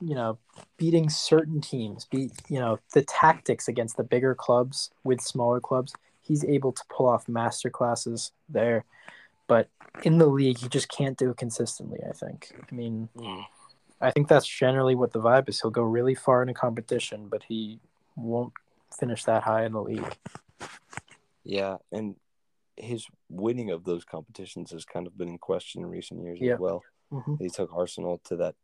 you know beating certain teams. Beat you know the tactics against the bigger clubs with smaller clubs. He's able to pull off master classes there, but in the league, he just can't do it consistently. I think. I mean. I think that's generally what the vibe is. He'll go really far in a competition, but he won't finish that high in the league. Yeah, and his winning of those competitions has kind of been in question in recent years Yeah. as well. hmm He took Arsenal to that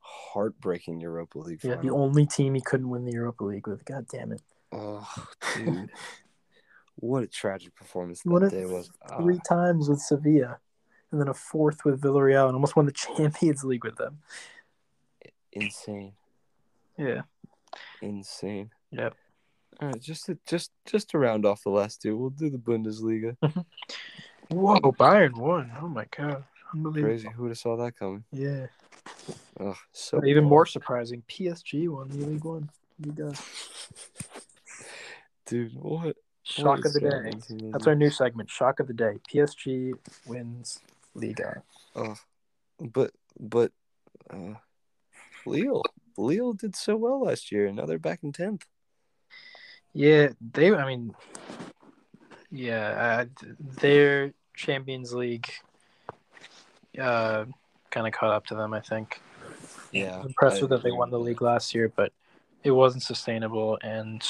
heartbreaking Europa League Yeah, the only team he couldn't win the Europa League with. God damn it! Oh, dude. what a tragic performance that it day was. Ah, Three times with Sevilla, and then a fourth with Villarreal, and almost won the Champions League with them. insane. Yeah. Insane. Yep. All right, just to just just to round off the last two, we'll do the Bundesliga. Whoa, Bayern won! Oh my god, unbelievable! Crazy. Who would have saw that coming? Yeah. Ugh, so Even close. more surprising, PSG won the League One. He does. dude. What? Shock what of the day. That's our new segment. Shock of the day. PSG wins Liga. Ugh. but but uh, Lille Lille did so well last year, and now they're back in tenth. Yeah, they. I mean, yeah, uh, their Champions League uh, kind of caught up to them. I think. Yeah, I'm impressed I with that they won the league last year, but it wasn't sustainable, and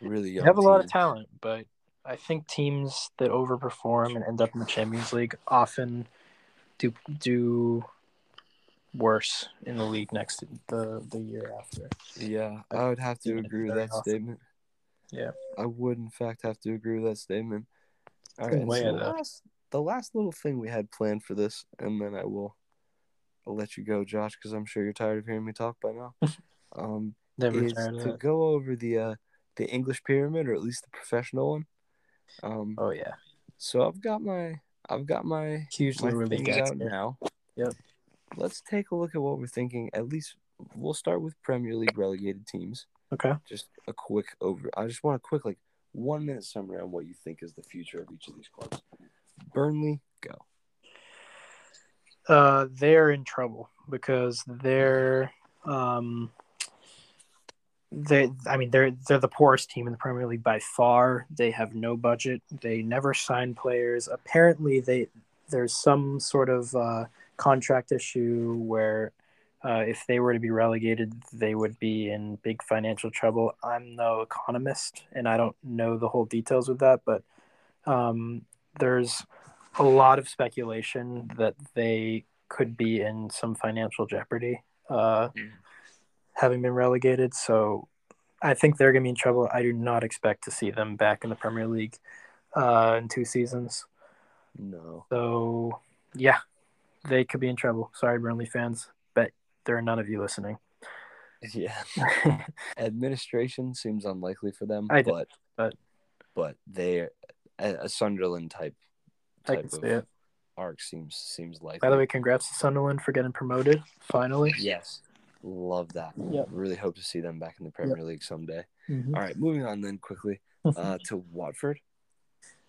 Really have a lot of talent. But I think teams that overperform and end up in the Champions League often do do worse in the league next the the year after. Yeah, I would have to agree with that often. statement. Yeah. I would in fact have to agree with that statement. All right, so the last, the last little thing we had planned for this, and then I will, I'll let you go, Josh, because I'm sure you're tired of hearing me talk by now. Um, Never is to that. go over the uh, the English pyramid, or at least the professional one. Um, Oh yeah, so I've got my I've got my huge my things out now. Yep. Let's take a look at what we're thinking. At least we'll start with Premier League relegated teams. Okay. Just a quick over. I just want a quick like one minute summary on what you think is the future of each of these clubs. Burnley, go. Uh, they're in trouble because they're um, they. I mean, they're they're the poorest team in the Premier League by far. They have no budget. They never sign players. Apparently, they there's some sort of uh, contract issue where. Uh, if they were to be relegated, they would be in big financial trouble. I'm no economist, and I don't know the whole details with that, but um, there's a lot of speculation that they could be in some financial jeopardy, uh, Mm. having been relegated. So I think they're going to be in trouble. I do not expect to see them back in the Premier League uh, in two seasons. No. So yeah, they could be in trouble. Sorry, Burnley fans, there are none of you listening. Yeah. Administration seems unlikely for them, I do, but but- but they a, a Sunderland type I type can of see it. arc seems seems likely. By the way, congrats to Sunderland for getting promoted finally. yes, love that. Yep. Really hope to see them back in the Premier League someday. Mhm. All right, moving on then quickly uh, to Watford.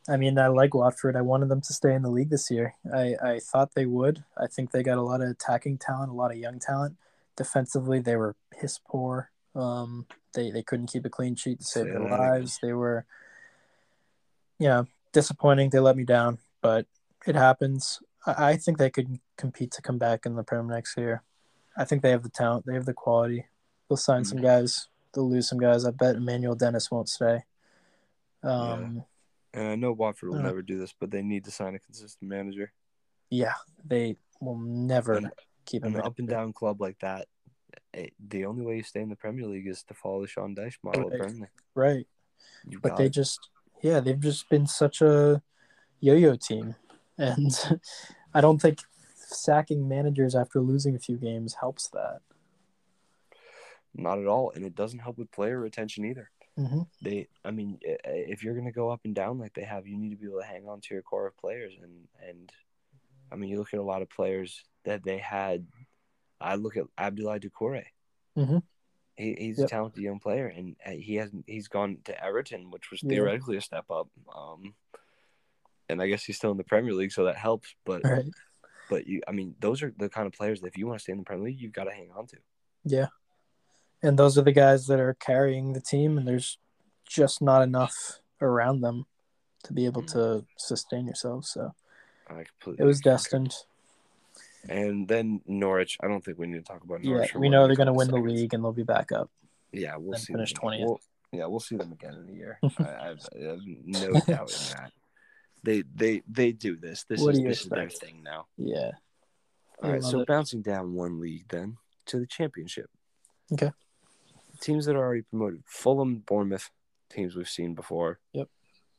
I mean, I like Watford. I wanted them to stay in the league this year. I, I thought they would. I think they got a lot of attacking talent, a lot of young talent. Defensively, they were piss poor. Um, they they couldn't keep a clean sheet to save their lives. They were, yeah, disappointing. They let me down, but it happens. I, I think they could compete to come back in the Prem next year. I think they have the talent. They have the quality. They'll sign some guys. They'll lose some guys. I bet Emmanuel Dennis won't stay. Um, And I know Watford will Uh. never do this, but they need to sign a consistent manager. Yeah, they will never And- keep An up and down club like that, it, the only way you stay in the Premier League is to follow the Sean Dyche model Right. Right, but they it. just yeah they've just been such a yo-yo team, and I don't think sacking managers after losing a few games helps that. Not at all, and it doesn't help with player retention either. Hmm They, I mean, if you're going to go up and down like they have, you need to be able to hang on to your core of players. And and I mean, you look at a lot of players that they had. I look at Abdoulaye Doucouré. Mhm. He, he's Yep. a talented young player, and he hasn't. He's gone to Everton, which was Yeah. theoretically a step up. Um, and I guess he's still in the Premier League, so that helps. But Right. but you, I mean, those are the kind of players that if you want to stay in the Premier League, you've got to hang on to. Yeah, and those are the guys that are carrying the team, and there's just not enough around them to be able Mm. to sustain yourself. So I completely. it was destined. And then Norwich. I don't think we need to talk about Yeah, Norwich. for we know they're going to win the league, and they'll be back up. Yeah, we'll see. finish them. 20th. We'll, yeah, we'll see them again in a year. I, have, no doubt in that. They they they do this. This What is this is their thing now. Yeah. All I right, so it. bouncing down one league then to the championship. Okay. Teams that are already promoted: Fulham, Bournemouth, teams we've seen before. Yep.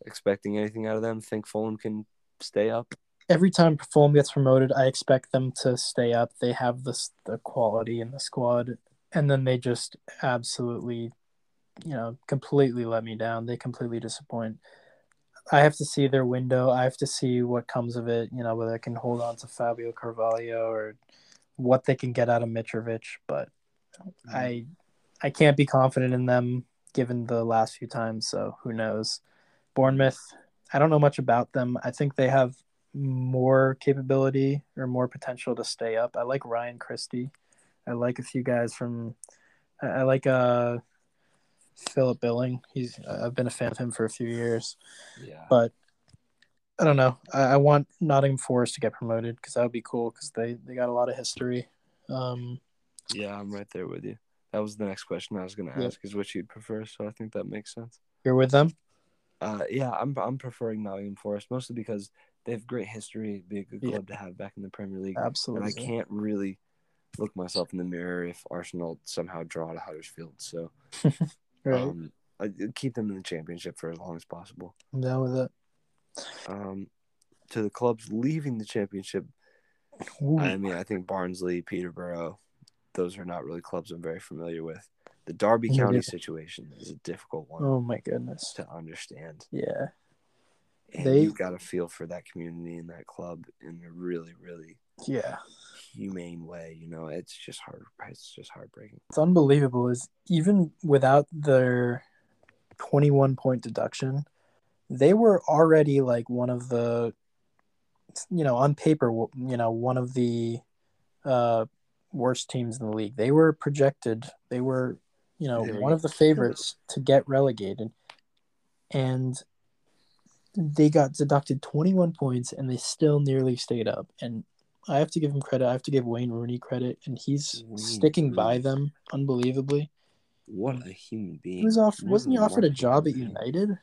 Expecting anything out of them? Think Fulham can stay up? every time Fulham gets promoted, I expect them to stay up. They have this the quality in the squad, and then they just absolutely, you know, completely let me down. They completely disappoint. I have to see their window. I have to see what comes of it. You know, whether I can hold on to Fabio Carvalho or what they can get out of Mitrovic. But mm-hmm. I, I can't be confident in them given the last few times. So who knows? Bournemouth. I don't know much about them. I think they have more capability or more potential to stay up. I like Ryan Christie. I like a few guys from. I like uh, Philip Billing. He's I've been a fan of him for a few years, Yeah. but I don't know. I, I want Nottingham Forest to get promoted because that would be cool because they they got a lot of history. Um, Yeah, I'm right there with you. That was the next question I was going to Yeah. ask is which you'd prefer. So I think that makes sense. You're with them? Uh, yeah, I'm I'm preferring Nottingham Forest mostly because they have great history. It'd be a good Yeah. club to have back in the Premier League. Absolutely. And I can't really look myself in the mirror if Arsenal somehow draw to Huddersfield. So Right. um, I keep them in the championship for as long as possible. I'm down with it. Um, to the clubs leaving the championship, Ooh, I mean, I think Barnsley, Peterborough, those are not really clubs I'm very familiar with. The Derby Me County situation is a difficult one oh my goodness. to understand. Yeah. And They- you've got to feel for that community and that club in a really, really Yeah. humane way. You know, it's just hard. It's just heartbreaking. It's unbelievable is even without their 21 point deduction, they were already like one of the you know, on paper, you know, one of the uh worst teams in the league. They were projected, they were, you know, one of the favorites to get relegated. And they got deducted 21 points and they still nearly stayed up. And I have to give him credit. I have to give Wayne Rooney credit, and he's Wayne sticking by them unbelievably. What a human being. He was off. Wasn't he offered a job at. United?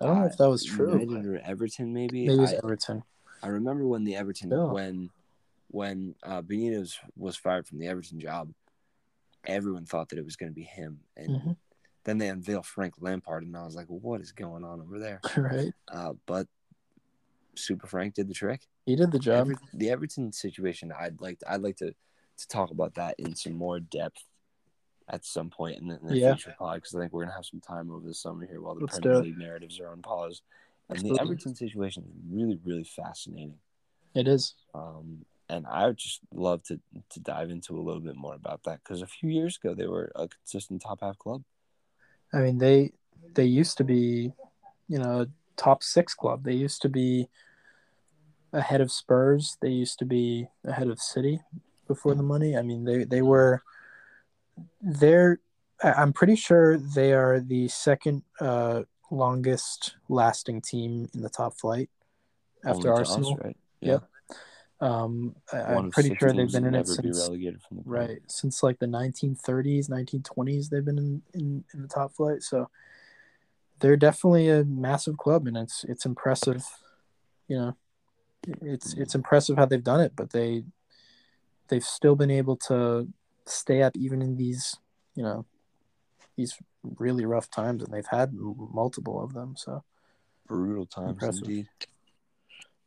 I don't know if that was Uh, true. United or Everton, maybe. Maybe it was I, Everton. I remember when the Everton Yeah. when when uh, Benitez was fired from the Everton job, everyone thought that it was going to be him, and Mhm. then they unveiled Frank Lampard, and I was like, "What is going on over there?" right. Uh, but Super Frank did the trick. He did the job. Ever- the Everton situation, I'd like to, I'd like to to talk about that in some more depth at some point in the, in the Yeah. future pod because I think we're gonna have some time over the summer here while the Let's Premier. League narratives are on pause. And Absolutely. the Everton situation is really, really fascinating. It is. Um, and I would just love to to dive into a little bit more about that because a few years ago they were a consistent top half club. I mean, they they used to be, you know, top six club. They used to be ahead of Spurs. They used to be ahead of City before the money. I mean, they they were. They're. I'm pretty sure they are the second uh, longest lasting team in the top flight after Only to us, Arsenal. right? Yep. Um, I, I'm pretty sure they've been in it since relegated from the right since like the 1930s 1920s they've been in, in, in the top flight so they're definitely a massive club and it's it's impressive you know it's it's impressive how they've done it but they they've still been able to stay up even in these you know these really rough times and they've had m- multiple of them so Brutal times Impressive. indeed.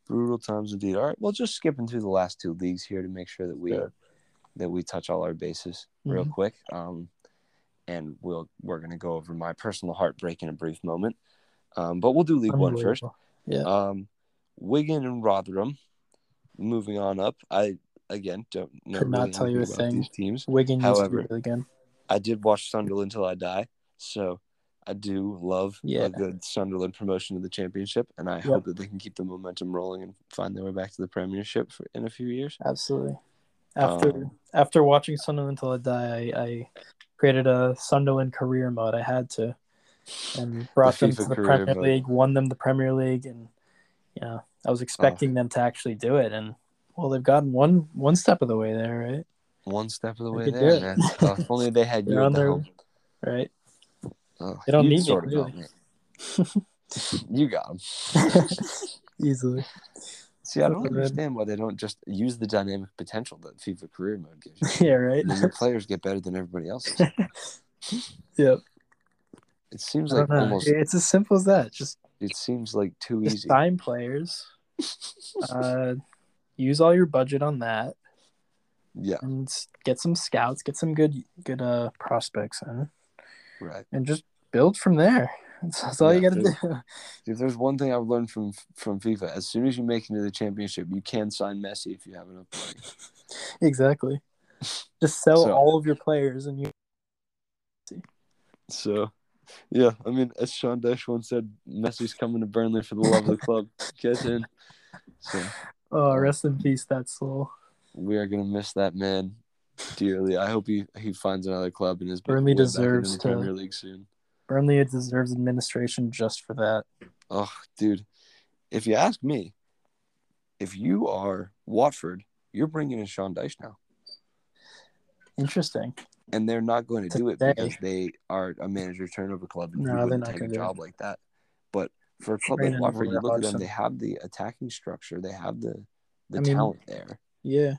Brutal times indeed. All right, well, just skipping through the last two leagues here to make sure that we Sure. that we touch all our bases real Mhm. quick. Um, and we'll we're gonna go over my personal heartbreak in a brief moment. Um, but we'll do League One first. Yeah Um, Wigan and Rotherham. Moving on up, I again don't know Could not really tell you anything a thing. these teams. wigan However- again. I did watch Sunderland until I die, so I do love Yeah. a good Sunderland promotion to the championship, and I Yep. hope that they can keep the momentum rolling and find their way back to the Premiership for, in a few years. Absolutely. After Um, after watching Sunderland till I die, I, I created a Sunderland career mode. I had to, and brought The them FIFA to the Premier mode. League, won them the Premier League, and you know I was expecting them to actually do it, and well, they've gotten one one step of the way there, right? One step of the They way there, man. Oh, if only they had you on the their helm. right. Oh, They don't need me, sort of really. got me. you got them. Easily. See, I don't understand why they don't just use the dynamic potential that FIFA career mode gives you. yeah. Right. And your players get better than everybody else. Yep. It seems like almost. It's as simple as that. Just, It seems like too just easy. sign players. Uh, use all your budget on that. Yeah, and get some scouts, get some good good uh prospects in, right. and just build from there. That's, that's all you got to do. If there's one thing I've learned from from FIFA, as soon as you make it to the championship, you can sign Messi if you have enough money. exactly. Just sell So- all of your players, and you. So, yeah, I mean, as Sean Dyche once said, Messi's coming to Burnley for the love of the club. Get in. So Oh, rest in peace, that soul. we are gonna miss that man dearly. I hope he he finds another club and is Burnley way back in deserves to- Premier League soon. Burnley deserves administration just for that. Oh, dude, if you ask me, if you are Watford, you're bringing in Sean Dyche now. Interesting. and they're not going to do it because they are a manager turnover club and No, they're wouldn't take a gonna do it. job like that. But for a club like Watford, you look at them; they have the attacking structure, they have the the I mean- talent there. Yeah.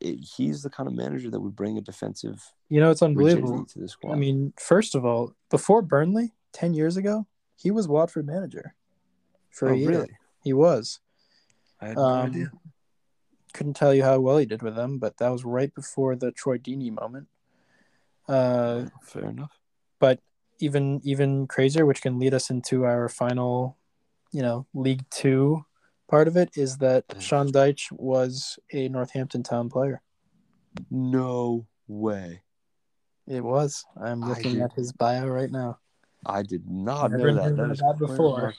It, he's the kind of manager that would bring a defensive You know, it's unbelievable. to the squad. I mean, first of all, before Burnley, 10 years ago, he was Watford manager for oh, a year. really? He was. I had no Um, idea. Couldn't tell you how well he did with them, but that was right before the Troy Deeney moment. Uh, Fair enough. but even even crazier, which can lead us into our final, you know, League Two part of it, is that Sean Dyche was a Northampton Town player. No way. It was. I'm looking at his bio right now. I did not Never know that. knew That that is quite before.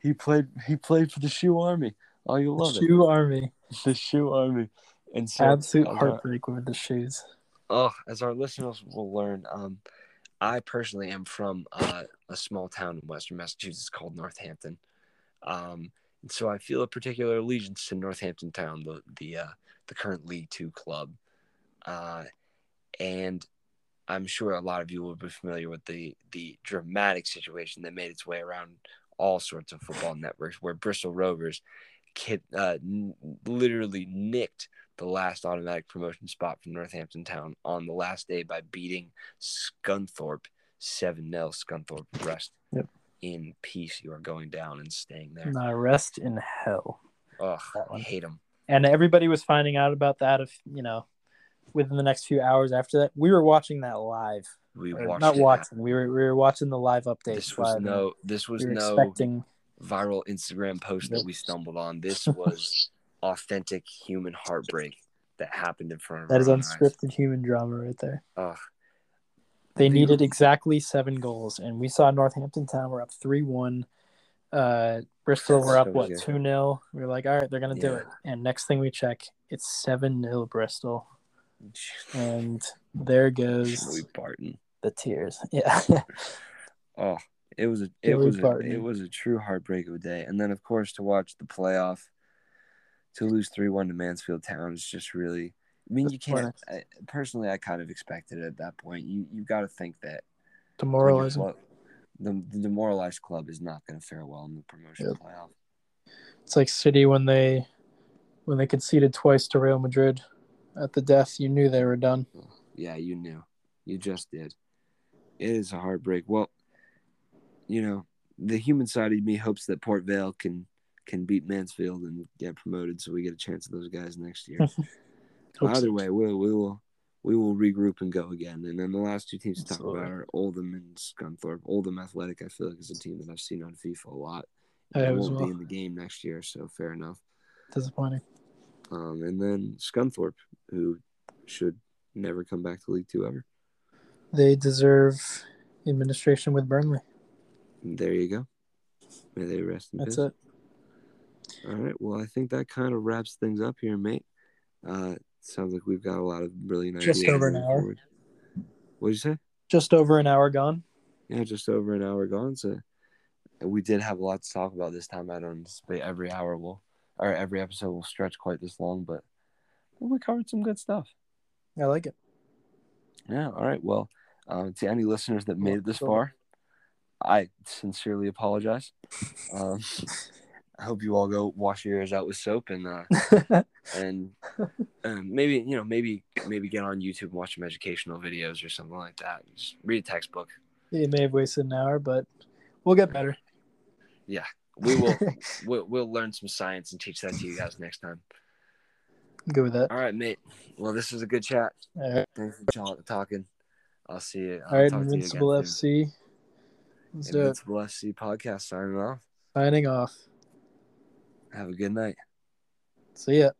He played. He played for the Shoe Army. Oh, you love it. Shoe Army. The Shoe Army. And so, Absolute as our- heartbreak with the shoes. Oh, as our listeners will learn, um, I personally am from uh, a small town in Western Massachusetts called Northampton. Um, and so I feel a particular allegiance to Northampton Town, the the uh, the current League Two club. Uh, and I'm sure a lot of you will be familiar with the the dramatic situation that made its way around all sorts of football networks, where Bristol Rovers kid, uh, n- literally nicked the last automatic promotion spot from Northampton Town on the last day by beating Scunthorpe 7 0. Scunthorpe rest Yep. In peace. You are going down and staying there. Nah, rest in hell. Ugh, I hate them. And everybody was finding out about that if you know within the next few hours after that. We were watching that live. We watched not watching. We were we were watching the live updates. This was no. This was we no expecting viral Instagram post that we stumbled on. This was authentic human heartbreak that happened in front of that is own eyes. unscripted human drama right there. Ugh, They needed exactly seven goals, and we saw Northampton Town were up three one. Uh, Bristol were up So what two 0 We were like, all right, they're gonna do it. And next thing we check, it's seven 0 Bristol, and there goes Joey Barton. the tears. Yeah, Oh, it was a it Joey was a, it was a true heartbreak of a day. And then of course to watch the playoff to lose three one to Mansfield Town is just really. I mean, you can't. I, personally, I kind of expected it at that point. You you got to think that demoralizing. club- the the demoralized club is not going to fare well in the promotion Yep. playoff. It's like City when they when they conceded twice to Real Madrid at the death. You knew they were done. Yeah, you knew. You just did. It is a heartbreak. Well, you know, the human side of me hopes that Port Vale can can beat Mansfield and get promoted, so we get a chance of those guys next year. Either way, we'll we will we will regroup and go again. And then the last two teams to talk Absolutely. about are Oldham and Scunthorpe. Oldham Athletic, I feel like is a team that I've seen on FIFA a lot. I won't well. be in the game next year, so fair enough. Disappointing. Um, and then Scunthorpe, who should never come back to League Two ever. They deserve administration with Burnley. There you go. May they rest in That's peace. it. All right. Well, I think that kind of wraps things up here, mate. Uh, sounds like we've got a lot of brilliant Just ideas. over an hour. forward. What'd you say? Just over an hour gone. Yeah, just over an hour gone. So we did have a lot to talk about this time. I don't anticipate every hour will or every episode will stretch quite this long, but we covered some good stuff. I like it. Yeah. All right. Well, um, to any listeners that made it this far, I sincerely apologize. Um, I hope you all go wash your ears out with soap and uh, and um, maybe you know maybe maybe get on YouTube and watch some educational videos or something like that. Just read a textbook. it may have wasted an hour, but we'll get better. Yeah, we will we'll, we'll learn some science and teach that to you guys next time. Good with that. All right, mate. Well, this was a good chat. All right. Thanks for ta- talking. I'll see you. I'll All right, talk to you again Invincible. FC. Let's do it. Invincible FC podcast signing off. Signing off. Have a good night. See ya.